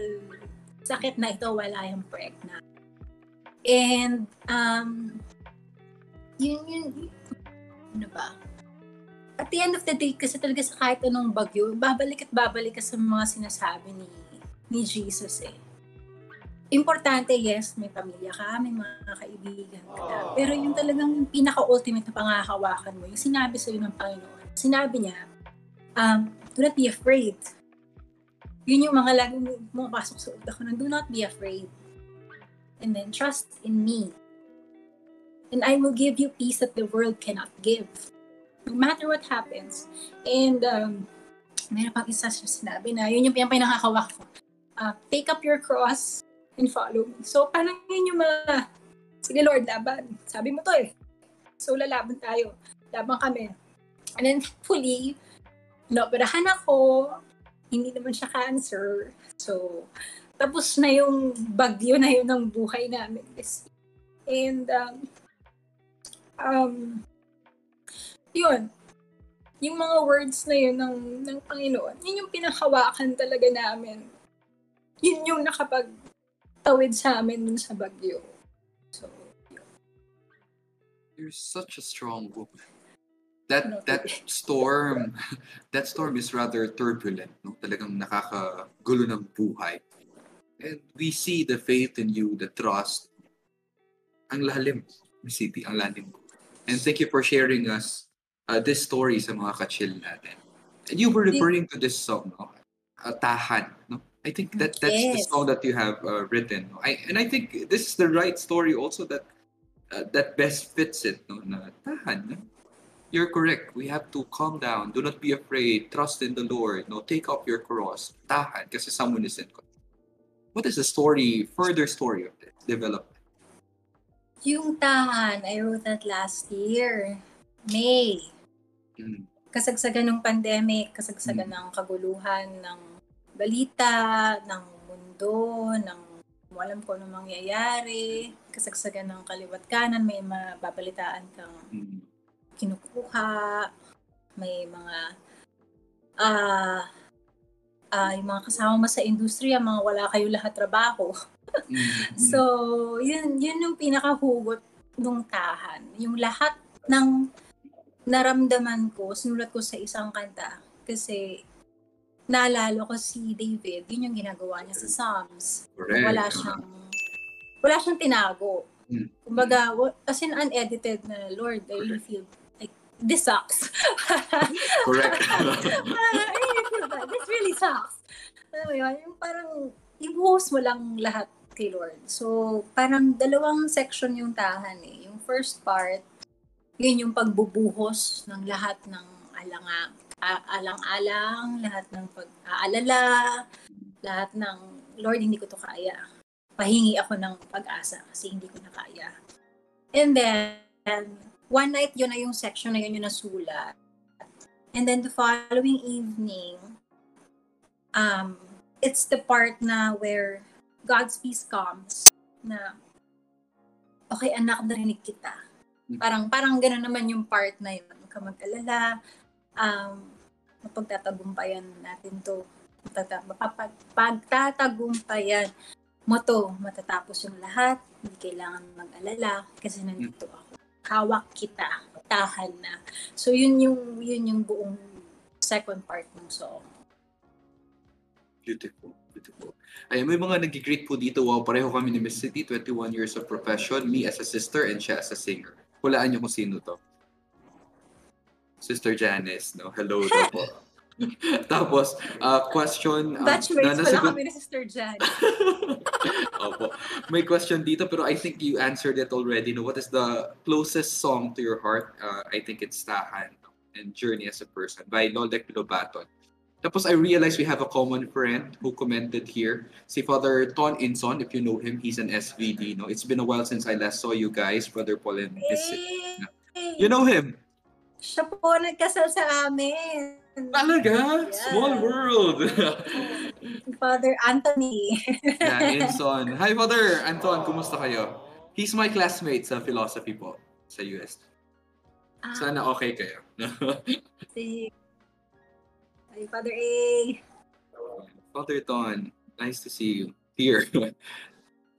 Speaker 10: sakit na ito wala yung pregnant. And, um, yun, yun, ano ba? At the end of the day, kasi talaga sa kahit anong bagyo, babalik at babalik ka sa mga sinasabi ni, ni Jesus eh. Importante, yes, may pamilya ka, may mga kaibigan ka. Pero yung talagang pinaka-ultimate na pangahawakan mo, yung sinabi sa'yo ng Panginoon. Sinabi niya, um, do not be afraid. Yun yung mga laging pumapasok sa utak ko na, do not be afraid. And then, trust in me. And I will give you peace that the world cannot give. No matter what happens. And, um, meron pang isa siya sinabi na, yun yung pinakakawak ko. Uh, take up your cross and follow me. So, parang yun yung mga, sige Lord, laban. Sabi mo to eh. So, lalaban tayo. Laban kami. And then, fully, naoperahan ako. Hindi naman siya cancer. So, tapos na yung bagyo na yun ng buhay namin. And, um, um, yun, yung mga words na yun ng, ng Panginoon, yun yung pinakawakan talaga namin. Yun yung nakapagtawid sa amin dun sa bagyo. So, yun.
Speaker 9: You're such a strong woman. That that storm, that storm is rather turbulent, no? Talagang nakakagulo ng buhay. And we see the faith in you, the trust. Ang lalim, Miss City, ang lalim. And thank you for sharing us uh, this story sa mga kachil natin. And you were referring to this song, no? Uh, Tahan, no? I think that that's yes. the song that you have uh, written. I, and I think this is the right story also that uh, that best fits it. No? Na, tahan, no? you're correct. We have to calm down. Do not be afraid. Trust in the Lord. No, take up your cross. Tahan kasi someone is in control. What is the story, further story of this development?
Speaker 10: Yung tahan, I wrote that last year. May. Mm. Kasagsagan ng pandemic, kasagsagan mm. ng kaguluhan, ng balita, ng mundo, ng alam ko anong mangyayari, kasagsagan ng kaliwat kanan, may mababalitaan kang mm kinukuha, may mga ah uh, uh, yung mga kasama mo sa industriya, mga wala kayo lahat trabaho. mm-hmm. So, yun, yun yung pinakahugot ng tahan. Yung lahat ng naramdaman ko, sinulat ko sa isang kanta. Kasi, naalala ko si David, yun yung ginagawa niya sa Psalms. Correct. Wala siyang, wala siyang tinago. Mm. Kumbaga, as in unedited na, Lord, I really feel this sucks.
Speaker 9: Correct.
Speaker 10: this really sucks. Alam mo yun, yung parang ibuhos mo lang lahat kay Lord. So, parang dalawang section yung tahan eh. Yung first part, yun yung pagbubuhos ng lahat ng alanga, alang-alang, lahat ng pag-aalala, lahat ng, Lord, hindi ko to kaya. Pahingi ako ng pag-asa kasi hindi ko na kaya. And then, one night yun na yung section na yun yung nasulat. And then the following evening, um, it's the part na where God's peace comes na okay anak narinig kita. Hmm. Parang parang gano'n naman yung part na yun. Huwag ka mag-alala. Um, mapagtatagumpayan natin to. Pagtatagumpayan mo to. Matatapos yung lahat. Hindi kailangan mag-alala kasi nandito ako hawak kita, tahan na. So yun yung yun yung buong second part ng song.
Speaker 9: Beautiful. Beautiful. Ay, may mga nag-greet po dito. Wow, pareho kami ni Miss City, 21 years of profession, me as a sister and siya as a singer. Hulaan niyo kung sino to. Sister Janice, no? Hello daw po. Tapos, uh, question...
Speaker 10: Um, Batchmates na, pala kami ni Sister Jan.
Speaker 9: Opo. May question dito pero I think you answered it already. No? What is the closest song to your heart? Uh, I think it's Tahan and Journey as a Person by Lolek Lobaton. Tapos I realized we have a common friend who commented here. Si Father Ton Inson, if you know him, he's an SVD. No? It's been a while since I last saw you guys, Brother Paul and Hey. You know him?
Speaker 10: Siya po nagkasal sa amin.
Speaker 9: Talaga? Yeah. Small world.
Speaker 10: Father Anthony.
Speaker 9: yeah, Inson. Hi, Father Anton. Kumusta kayo? He's my classmate sa philosophy po sa US. Ah. Sana okay kayo.
Speaker 10: Hi, Father A.
Speaker 9: Father Ton, nice to see you here.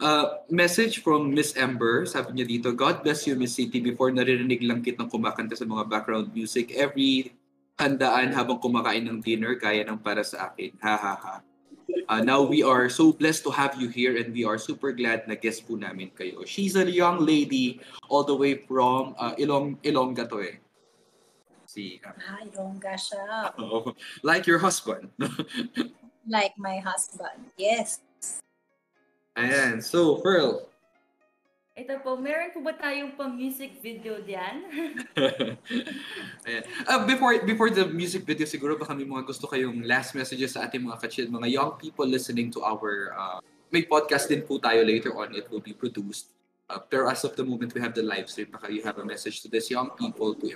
Speaker 9: Uh, message from Miss Ember, sabi niya dito, God bless you, Miss City. Before naririnig lang kitang kumakanta sa mga background music, every handaan habang kumakain ng dinner, kaya ng para sa akin. Ha ha ha. Uh, now we are so blessed to have you here and we are super glad na guest po namin kayo. She's a young lady all the way from uh, Ilong Ilongga to eh.
Speaker 10: Si, uh, ah, Ilongga siya.
Speaker 9: like your husband.
Speaker 10: like my husband. Yes.
Speaker 9: Ayan. So, Pearl.
Speaker 2: Ito po, meron po ba tayong pang-music video diyan?
Speaker 9: Ayan. Uh, before before the music video, siguro baka may mga gusto kayong last messages sa ating mga kachil, mga young people listening to our, uh, may podcast din po tayo later on, it will be produced. Uh, pero as of the moment, we have the live stream. Baka you have a message to these young people to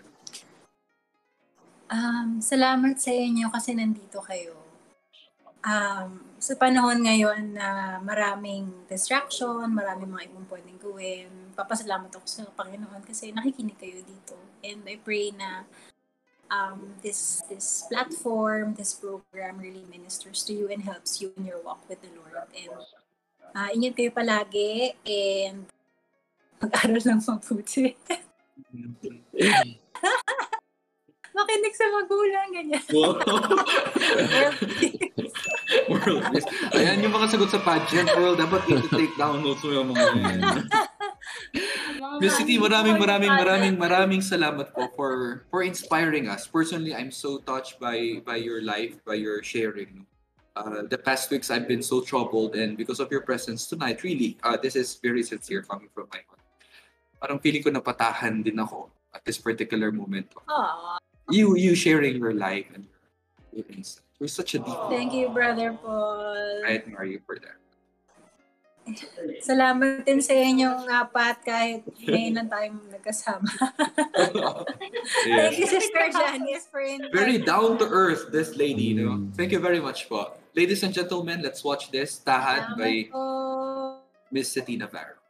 Speaker 10: Um, salamat sa inyo kasi nandito kayo. Um, sa panahon ngayon na maraming distraction, maraming mga ibang pwedeng gawin, papasalamat ako sa Panginoon kasi nakikinig kayo dito. And I pray na um, this this platform, this program really ministers to you and helps you in your walk with the Lord. And uh, ingat kayo palagi and mag-aral ng mabuti. Makinig sa magulang, ganyan.
Speaker 9: World please. Ayan yung mga sagot sa pageant world. Dapat dito take down notes mo yung mga yan. Miss City, maraming maraming maraming maraming salamat po for for inspiring us. Personally, I'm so touched by by your life, by your sharing. Uh, the past weeks I've been so troubled and because of your presence tonight, really, uh, this is very sincere coming from my heart. Parang feeling ko napatahan din ako at this particular moment.
Speaker 10: Aww.
Speaker 9: You you sharing your life and your insight. You're such a deep.
Speaker 10: Thank you, Brother Paul.
Speaker 9: I admire you for that.
Speaker 10: Salamat din sa inyong apat kahit ngayon lang tayong nagkasama. Thank you, Sister Janice, for inviting
Speaker 9: Very down to earth, this lady, you know. Thank you very much po. Ladies and gentlemen, let's watch this. Tahad by
Speaker 10: Salamat po.
Speaker 9: Miss City Navarro.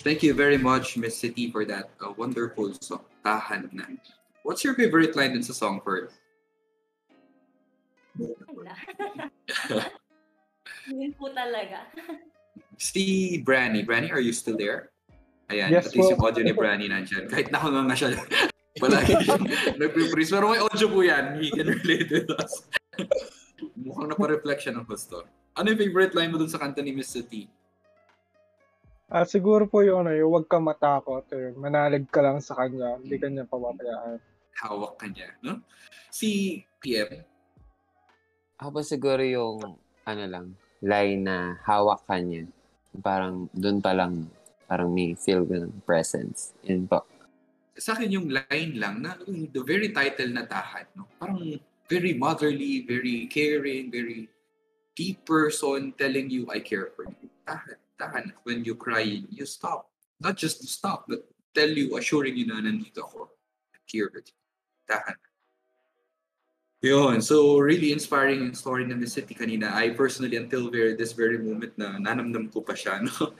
Speaker 9: Thank you very much, Miss City, for that uh, wonderful song, Tahan Na. What's your favorite line in sa song first?
Speaker 2: Wala. Yun po talaga.
Speaker 9: Si Branny. Branny, are you still there? Ayan,
Speaker 4: Yes
Speaker 9: at least
Speaker 4: po.
Speaker 9: yung audio ni Branny nandyan. Kahit nakanga nga siya. Palagi siyang nagpipris. Pero may audio po yan. He can relate with us. Mukhang napareflect siya ng gusto. Ano yung favorite line mo dun sa kanta ni Miss City?
Speaker 4: Ah, siguro po yung ano, yung huwag kang matakot. Eh. Manalig ka lang sa kanya. Hindi ka niya papapayaan.
Speaker 9: Hawak ka niya, no? Si PM,
Speaker 3: Ako pa siguro yung, ano lang, line na hawak ka niya. Parang, dun pa lang, parang may feel ko ng presence. Yun po.
Speaker 9: sa akin yung line lang na yung the very title na tahan, no? Parang very motherly, very caring, very deep person telling you I care for you. Tahan, tahan. When you cry, you stop. Not just to stop, but tell you, assuring you na nandito ako. I'm here with you. Tahan. Yun. So, really inspiring yung story ng The City kanina. I personally, until very, this very moment na nanamnam ko pa siya, no?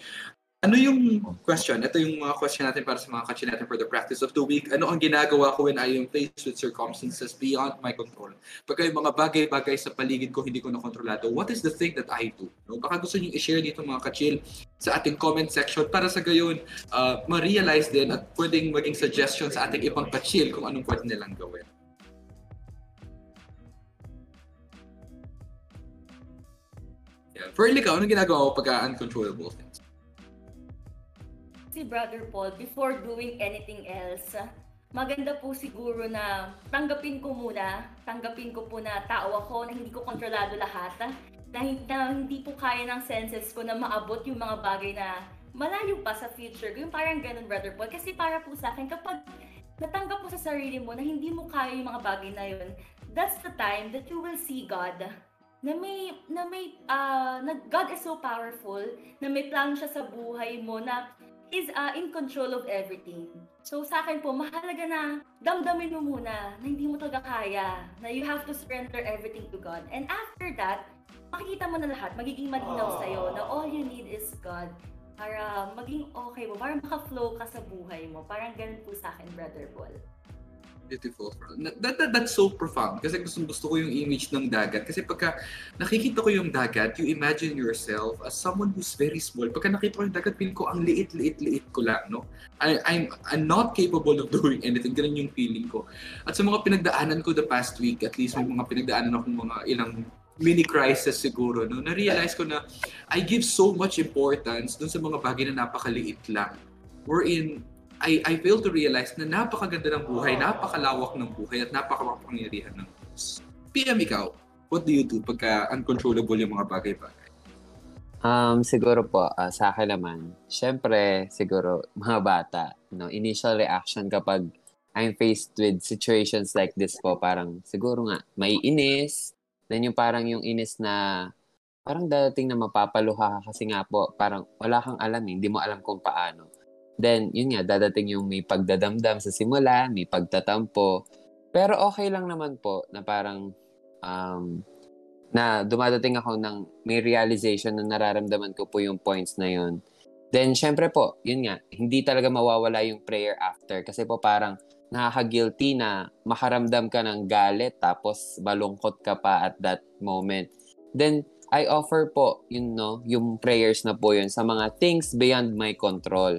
Speaker 9: Ano yung question? Ito yung mga question natin para sa mga kachin natin for the practice of the week. Ano ang ginagawa ko when I am faced with circumstances beyond my control? Pagka yung mga bagay-bagay sa paligid ko hindi ko nakontrolado, what is the thing that I do? No? Baka gusto niyo i-share dito mga kachil sa ating comment section para sa gayon uh, ma-realize din at pwedeng maging suggestion sa ating ibang kachil kung anong pwede nilang gawin. Yeah. For ikaw, anong ginagawa mo pagka uncontrollable things?
Speaker 2: Si Brother Paul, before doing anything else, maganda po siguro na tanggapin ko muna, tanggapin ko po na tao ako, na hindi ko kontrolado lahat, na, na hindi po kaya ng senses ko na maabot yung mga bagay na malayo pa sa future. Yung parang ganun, Brother Paul. Kasi para po sa akin, kapag natanggap mo sa sarili mo na hindi mo kaya yung mga bagay na yun, that's the time that you will see God na may na may ah, na God is so powerful na may plano siya sa buhay mo na is uh, in control of everything. So sa akin po, mahalaga na damdamin mo muna na hindi mo talaga kaya, na you have to surrender everything to God. And after that, makikita mo na lahat, magiging malinaw sa'yo na all you need is God para maging okay mo, para maka-flow ka sa buhay mo. Parang ganun po sa akin, Brother Paul.
Speaker 9: Beautiful. That, that, that's so profound. Kasi gusto, gusto ko yung image ng dagat. Kasi pagka nakikita ko yung dagat, you imagine yourself as someone who's very small. Pagka nakita ko yung dagat, feeling ko ang liit-liit-liit ko lang. No? I, I'm, I'm not capable of doing anything. Ganun yung feeling ko. At sa mga pinagdaanan ko the past week, at least may mga pinagdaanan akong mga ilang mini crisis siguro, no? na-realize ko na I give so much importance dun sa mga bagay na napakaliit lang. Wherein, I, I fail to realize na napakaganda ng buhay, napakalawak ng buhay, at napakamapangyarihan ng Diyos. PM ikaw, what do you do pagka uncontrollable yung mga bagay-bagay?
Speaker 3: Um, siguro po, ah, sa akin naman, syempre, siguro, mga bata, no, initial reaction kapag I'm faced with situations like this po, parang, siguro nga, may inis, then yung parang yung inis na, parang dadating na mapapaluha ka kasi nga po, parang wala kang alam eh, hindi mo alam kung paano. Then, yun nga, dadating yung may pagdadamdam sa simula, may pagtatampo, pero okay lang naman po na parang, um, na dumadating ako ng may realization na nararamdaman ko po yung points na yun. Then, syempre po, yun nga, hindi talaga mawawala yung prayer after. Kasi po parang nakaka-guilty na makaramdam ka ng galit tapos malungkot ka pa at that moment. Then, I offer po, yun no, yung prayers na po yun sa mga things beyond my control.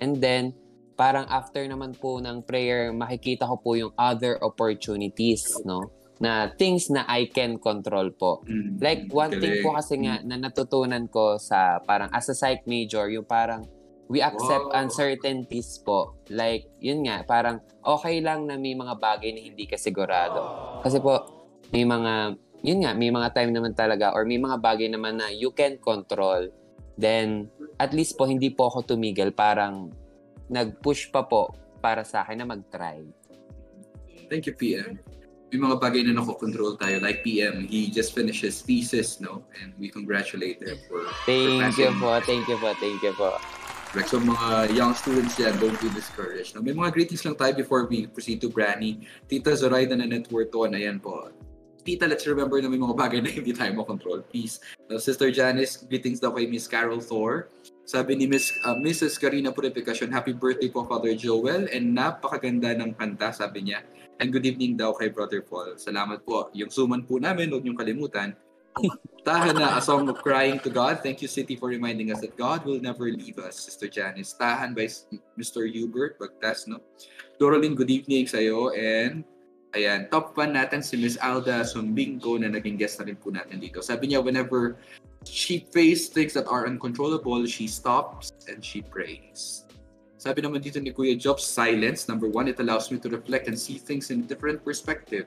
Speaker 3: And then, parang after naman po ng prayer, makikita ko po yung other opportunities, no? na things na I can control po.
Speaker 9: Mm.
Speaker 3: Like, one thing po kasi nga na natutunan ko sa parang as a psych major, yung parang we accept
Speaker 9: Wow.
Speaker 3: uncertainties po. Like, yun nga, parang okay lang na may mga bagay na hindi ka sigurado. Kasi po, may mga, yun nga, may mga time naman talaga or may mga bagay naman na you can control. Then, at least po, hindi po ako tumigil. Parang, nag-push pa po para sa akin na mag-try.
Speaker 9: Thank you, PM. May mga bagay na nakokontrol tayo. Like PM, he just finished his thesis, no? And we congratulate him for, for
Speaker 3: Thank you
Speaker 9: passing.
Speaker 3: po, thank you po, thank you po.
Speaker 9: Like, so mga young students yan, don't be discouraged. No? May mga greetings lang tayo before we proceed to Branny. Tita Zoraida na network on, ayan po. Tita, let's remember na may mga bagay na hindi tayo makontrol. Please. Uh, Sister Janice, greetings daw kay Miss Carol Thor. Sabi ni Miss, uh, Mrs. Karina Purificacion, happy birthday po Father Joel and napakaganda ng kanta, sabi niya. And good evening daw kay Brother Paul. Salamat po. Yung suman po namin, huwag niyong kalimutan. Tahana, a song of crying to God. Thank you, City, for reminding us that God will never leave us, Sister Janice. Tahan by Mr. Hubert Bagtas, no? Doralyn, good evening sa'yo. And ayan, top fan natin si Miss Alda Sumbingko na naging guest na rin po natin dito. Sabi niya, whenever she faces things that are uncontrollable, she stops and she prays. Sabi naman dito ni Kuya Jobs, silence. Number one, it allows me to reflect and see things in different perspective.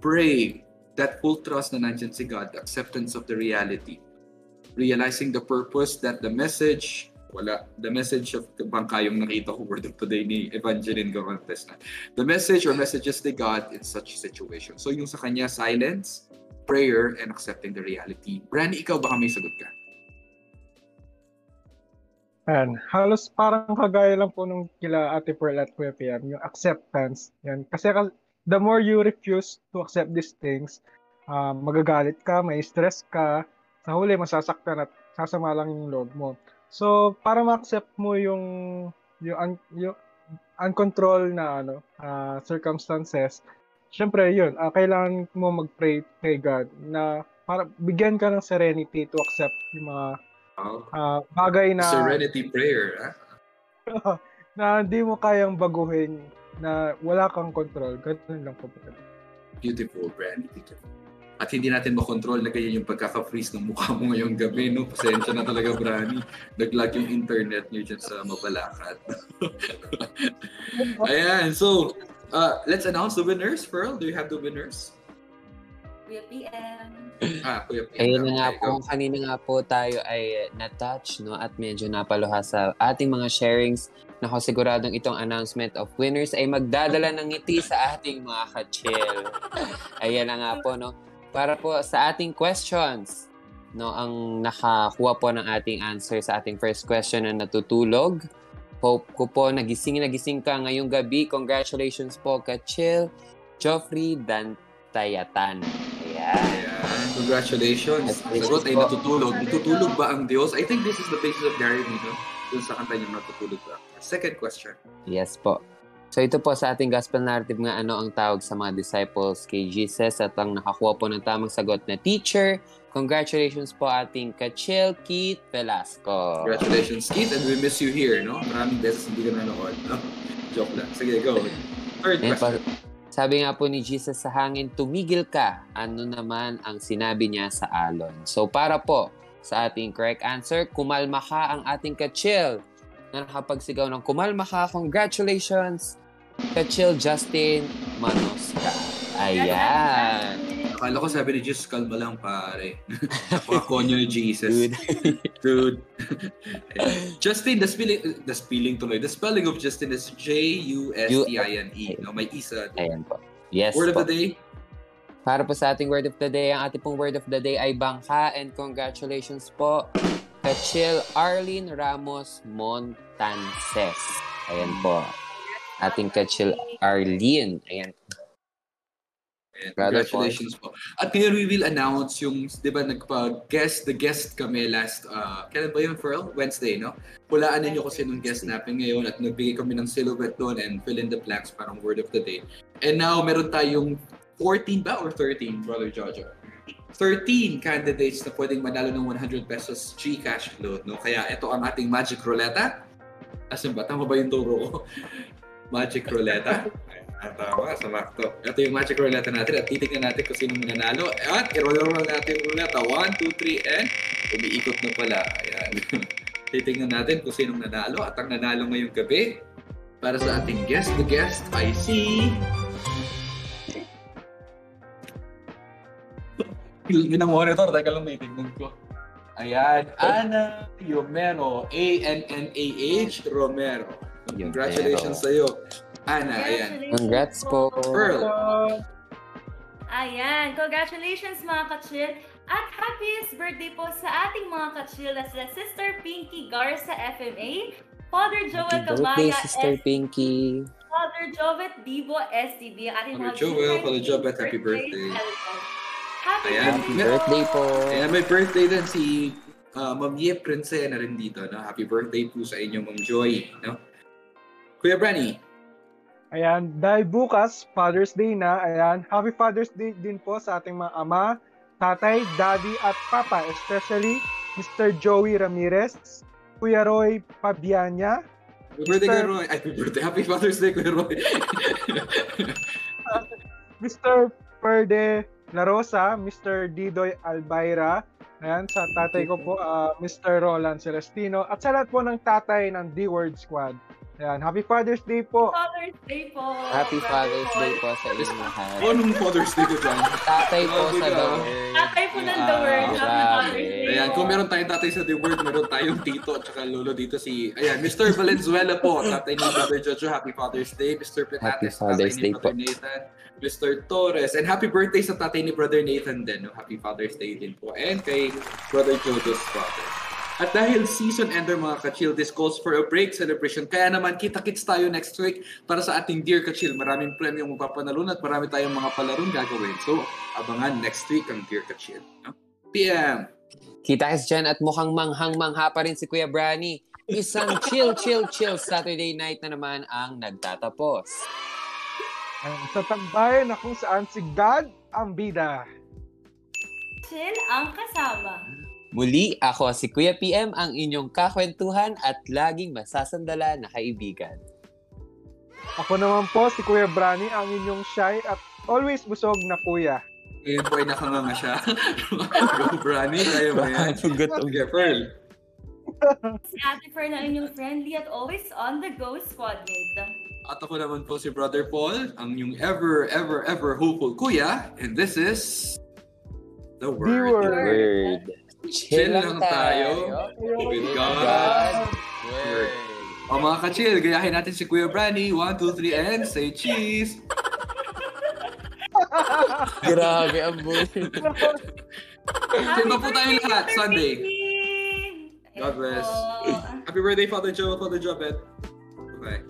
Speaker 9: Pray, that full trust na nandyan si God, acceptance of the reality. Realizing the purpose that the message, wala, the message of bangka yung nakita ko word of today ni Evangeline Garontes na. The message or messages to God in such situation. So yung sa kanya, silence, prayer, and accepting the reality. Brandy, ikaw baka may sagot ka?
Speaker 4: Yan. Halos parang kagaya lang po nung kila Ate Pearl at Kuya PM, yung acceptance. Yan. Kasi the more you refuse to accept these things, uh, magagalit ka, may stress ka, sa huli masasaktan at sasama lang yung loob mo. So, para ma-accept mo yung yung, un, yung uncontrolled na ano uh, circumstances, syempre yun, uh, kailangan mo mag-pray kay God na para bigyan ka ng serenity to accept yung mga uh, bagay na
Speaker 9: serenity prayer,
Speaker 4: ha? na hindi mo kayang baguhin na wala kang control. Ganun lang po.
Speaker 9: Beautiful, Brandy. Beautiful. At hindi natin makontrol na ganyan yung pagkaka-freeze ng mukha mo ngayong gabi, no? Pasensya na talaga, Brani. Naglag yung internet niyo dyan sa Mabalakat. Ayan, so, uh, let's announce the winners. Pearl, do you have the winners?
Speaker 2: Kuya PM.
Speaker 9: Ah, Kuya PM.
Speaker 3: Ayun na nga po, kanina nga po tayo ay na-touch, no? At medyo napaluha sa ating mga sharings. Nako, siguradong itong announcement of winners ay magdadala ng ngiti sa ating mga ka-chill. Ayan na nga po, no? Para po sa ating questions, no, ang nakakuha po ng ating answer sa ating first question na natutulog. Hope ko po nagising nagising ka ngayong gabi. Congratulations po ka Chill, Joffrey Dantayatan. Ayan.
Speaker 9: Ayan. Congratulations. Sagot ay natutulog. Natutulog ba ang Diyos? I think this is the basis of Gary Vee, no? Dun sa kanta niyang natutulog ba. Second question.
Speaker 3: Yes po. So ito po sa ating gospel narrative nga ano ang tawag sa mga disciples kay Jesus at ang nakakuha po ng tamang sagot na teacher. Congratulations po ating Kachil Keith Velasco.
Speaker 9: Congratulations Keith and we miss you here, no? Maraming beses hindi ka nanood, no? Joke lang. Sige, go. Third question.
Speaker 3: sabi nga po ni Jesus sa hangin, tumigil ka. Ano naman ang sinabi niya sa alon? So para po sa ating correct answer, kumalma ka ang ating Kachil na nakapagsigaw ng kumalma ka. Congratulations! Kachil Justin Manosca. Ayan.
Speaker 9: Akala ko sabi ni Jesus, kalma lang pare. Napakonyo ni Jesus. Dude. Dude. Justin, the spelling, the spelling tuloy. The spelling of Justin is J-U-S-T-I-N-E. No, may isa.
Speaker 3: Ayan po. Yes
Speaker 9: Word
Speaker 3: po.
Speaker 9: of the day?
Speaker 3: Para po sa ating word of the day, ang ating pong word of the day ay bangka and congratulations po Kachil Arlene Ramos Montances. Ayan po. Ating Kachil Arlene. Ayan.
Speaker 9: Ayan, congratulations po. At ngayon we will announce yung, di ba, nagpa-guest, the guest kami last, uh, kailan ba yun, Pearl? Wednesday, no? Hulaan ninyo kasi nung guest natin ngayon at nagbigay kami ng silhouette doon and fill in the blanks parang word of the day. And now, meron tayong 14 ba or 13, Brother Jojo? 13 candidates na pwedeng manalo ng 100 pesos Gcash load, no? Kaya ito ang ating Magic Roulette. Asan ba? Tama ba yung turo ko? Magic Roulette. Ah, tama, samakto. Ito yung Magic Roulette natin at titignan natin kung sino mananalo. At i-roll natin yung roulette. 1, 2, 3, and umiikot na pala. Ayan. titignan natin kung sino nanalo. At ang nanalo ngayong gabi para sa ating guest, the guest, I see... Yun ang monitor. Teka lang, may tingnan ko. Ayan, Ana Yomero. A-N-N-A-H Romero. Congratulations sa iyo. Ana, ayan.
Speaker 3: Congrats po.
Speaker 9: Pearl.
Speaker 2: Ayan, congratulations mga kachil. At happiest birthday po sa ating mga kachil na sila Sister Pinky Garza FMA, Father Joel
Speaker 3: Happy birthday,
Speaker 2: Cabaya
Speaker 3: Sister
Speaker 2: S-
Speaker 3: Pinky.
Speaker 2: Father Jovet Divo STB, ating
Speaker 9: Father Joel, Father Jovet, happy birthday.
Speaker 2: Happy
Speaker 9: Ayan.
Speaker 3: Happy birthday po.
Speaker 9: Ayan, may birthday din si uh, Ma'am Ye Prince na rin dito. No? Happy birthday po sa inyo, Ma'am Joy. No? Kuya Branny,
Speaker 4: Ayan, dahil bukas, Father's Day na, ayan, Happy Father's Day din po sa ating mga ama, tatay, daddy, at papa, especially Mr. Joey Ramirez, Kuya Roy Pabianya,
Speaker 9: happy birthday,
Speaker 4: Mr.
Speaker 9: Kuya Roy. Ay, happy birthday. Happy Father's Day, Kuya Roy.
Speaker 4: Mr. Perde La Rosa, Mr. Didoy Albayra, ayan, sa tatay ko po, ah, Mr. Roland Celestino, at sa lahat po ng tatay ng D-Word Squad. Ayan, Happy Father's Day po.
Speaker 2: Father's Day po.
Speaker 3: Happy Father's. Day po sa inyo lahat.
Speaker 9: o, nung Father's Day ko dyan.
Speaker 3: Tatay po sa. The Word.
Speaker 2: Tatay po ng The Word. Happy. Father's Day
Speaker 9: Ayan, kung meron tayong tatay sa The Word, meron tayong tito at saka lolo dito si, ayan, Mr. Valenzuela po, tatay ni Brother Jojo, Happy Father's Day. Mr.
Speaker 3: Happy
Speaker 9: Platates,
Speaker 3: Father's
Speaker 9: tatay ni Brother. Nathan. Mr. Torres, and happy birthday sa tatay ni Brother Nathan din. No? Happy Father's Day din po. And kay Brother Jojo's father. At dahil season ender mga kachil, this calls for a break celebration. Kaya naman, kita-kits tayo next week para sa ating Dear Kachil. Maraming premyong mapapanalun at marami tayong mga palarong gagawin. So, abangan next week ang Dear Kachil. No? PM!
Speaker 3: Kita kas dyan at mukhang manghang-mangha pa rin si Kuya Brani. Isang chill, chill, chill Saturday night na naman ang nagtatapos.
Speaker 4: Sa tambayan na kung saan si God ang bida.
Speaker 2: Chill ang kasama.
Speaker 3: Muli, ako si Kuya PM, ang inyong kakwentuhan at laging masasandala na kaibigan.
Speaker 4: Ako naman po si Kuya Brani, ang inyong shy at always busog na kuya.
Speaker 9: Ngayon po ay nakanganga siya. Go, Brani. Kaya mo yan. Sige, Pearl.
Speaker 2: Si Ate Fer na inyong friendly at always on the go squad mate.
Speaker 9: At ako naman po si Brother Paul, ang yung ever, ever, ever hopeful kuya. And this is... The Word.
Speaker 4: Word.
Speaker 3: Word.
Speaker 9: Chill lang tayo. With God.
Speaker 3: Word.
Speaker 9: O mga ka-chill, gayahin natin si Kuya Brani. One, two, three, and say cheese!
Speaker 3: Grabe ang bullshit.
Speaker 9: Chill po tayo lahat, Sunday. God bless. Happy birthday, Father Joe, Father Jobet. Bye.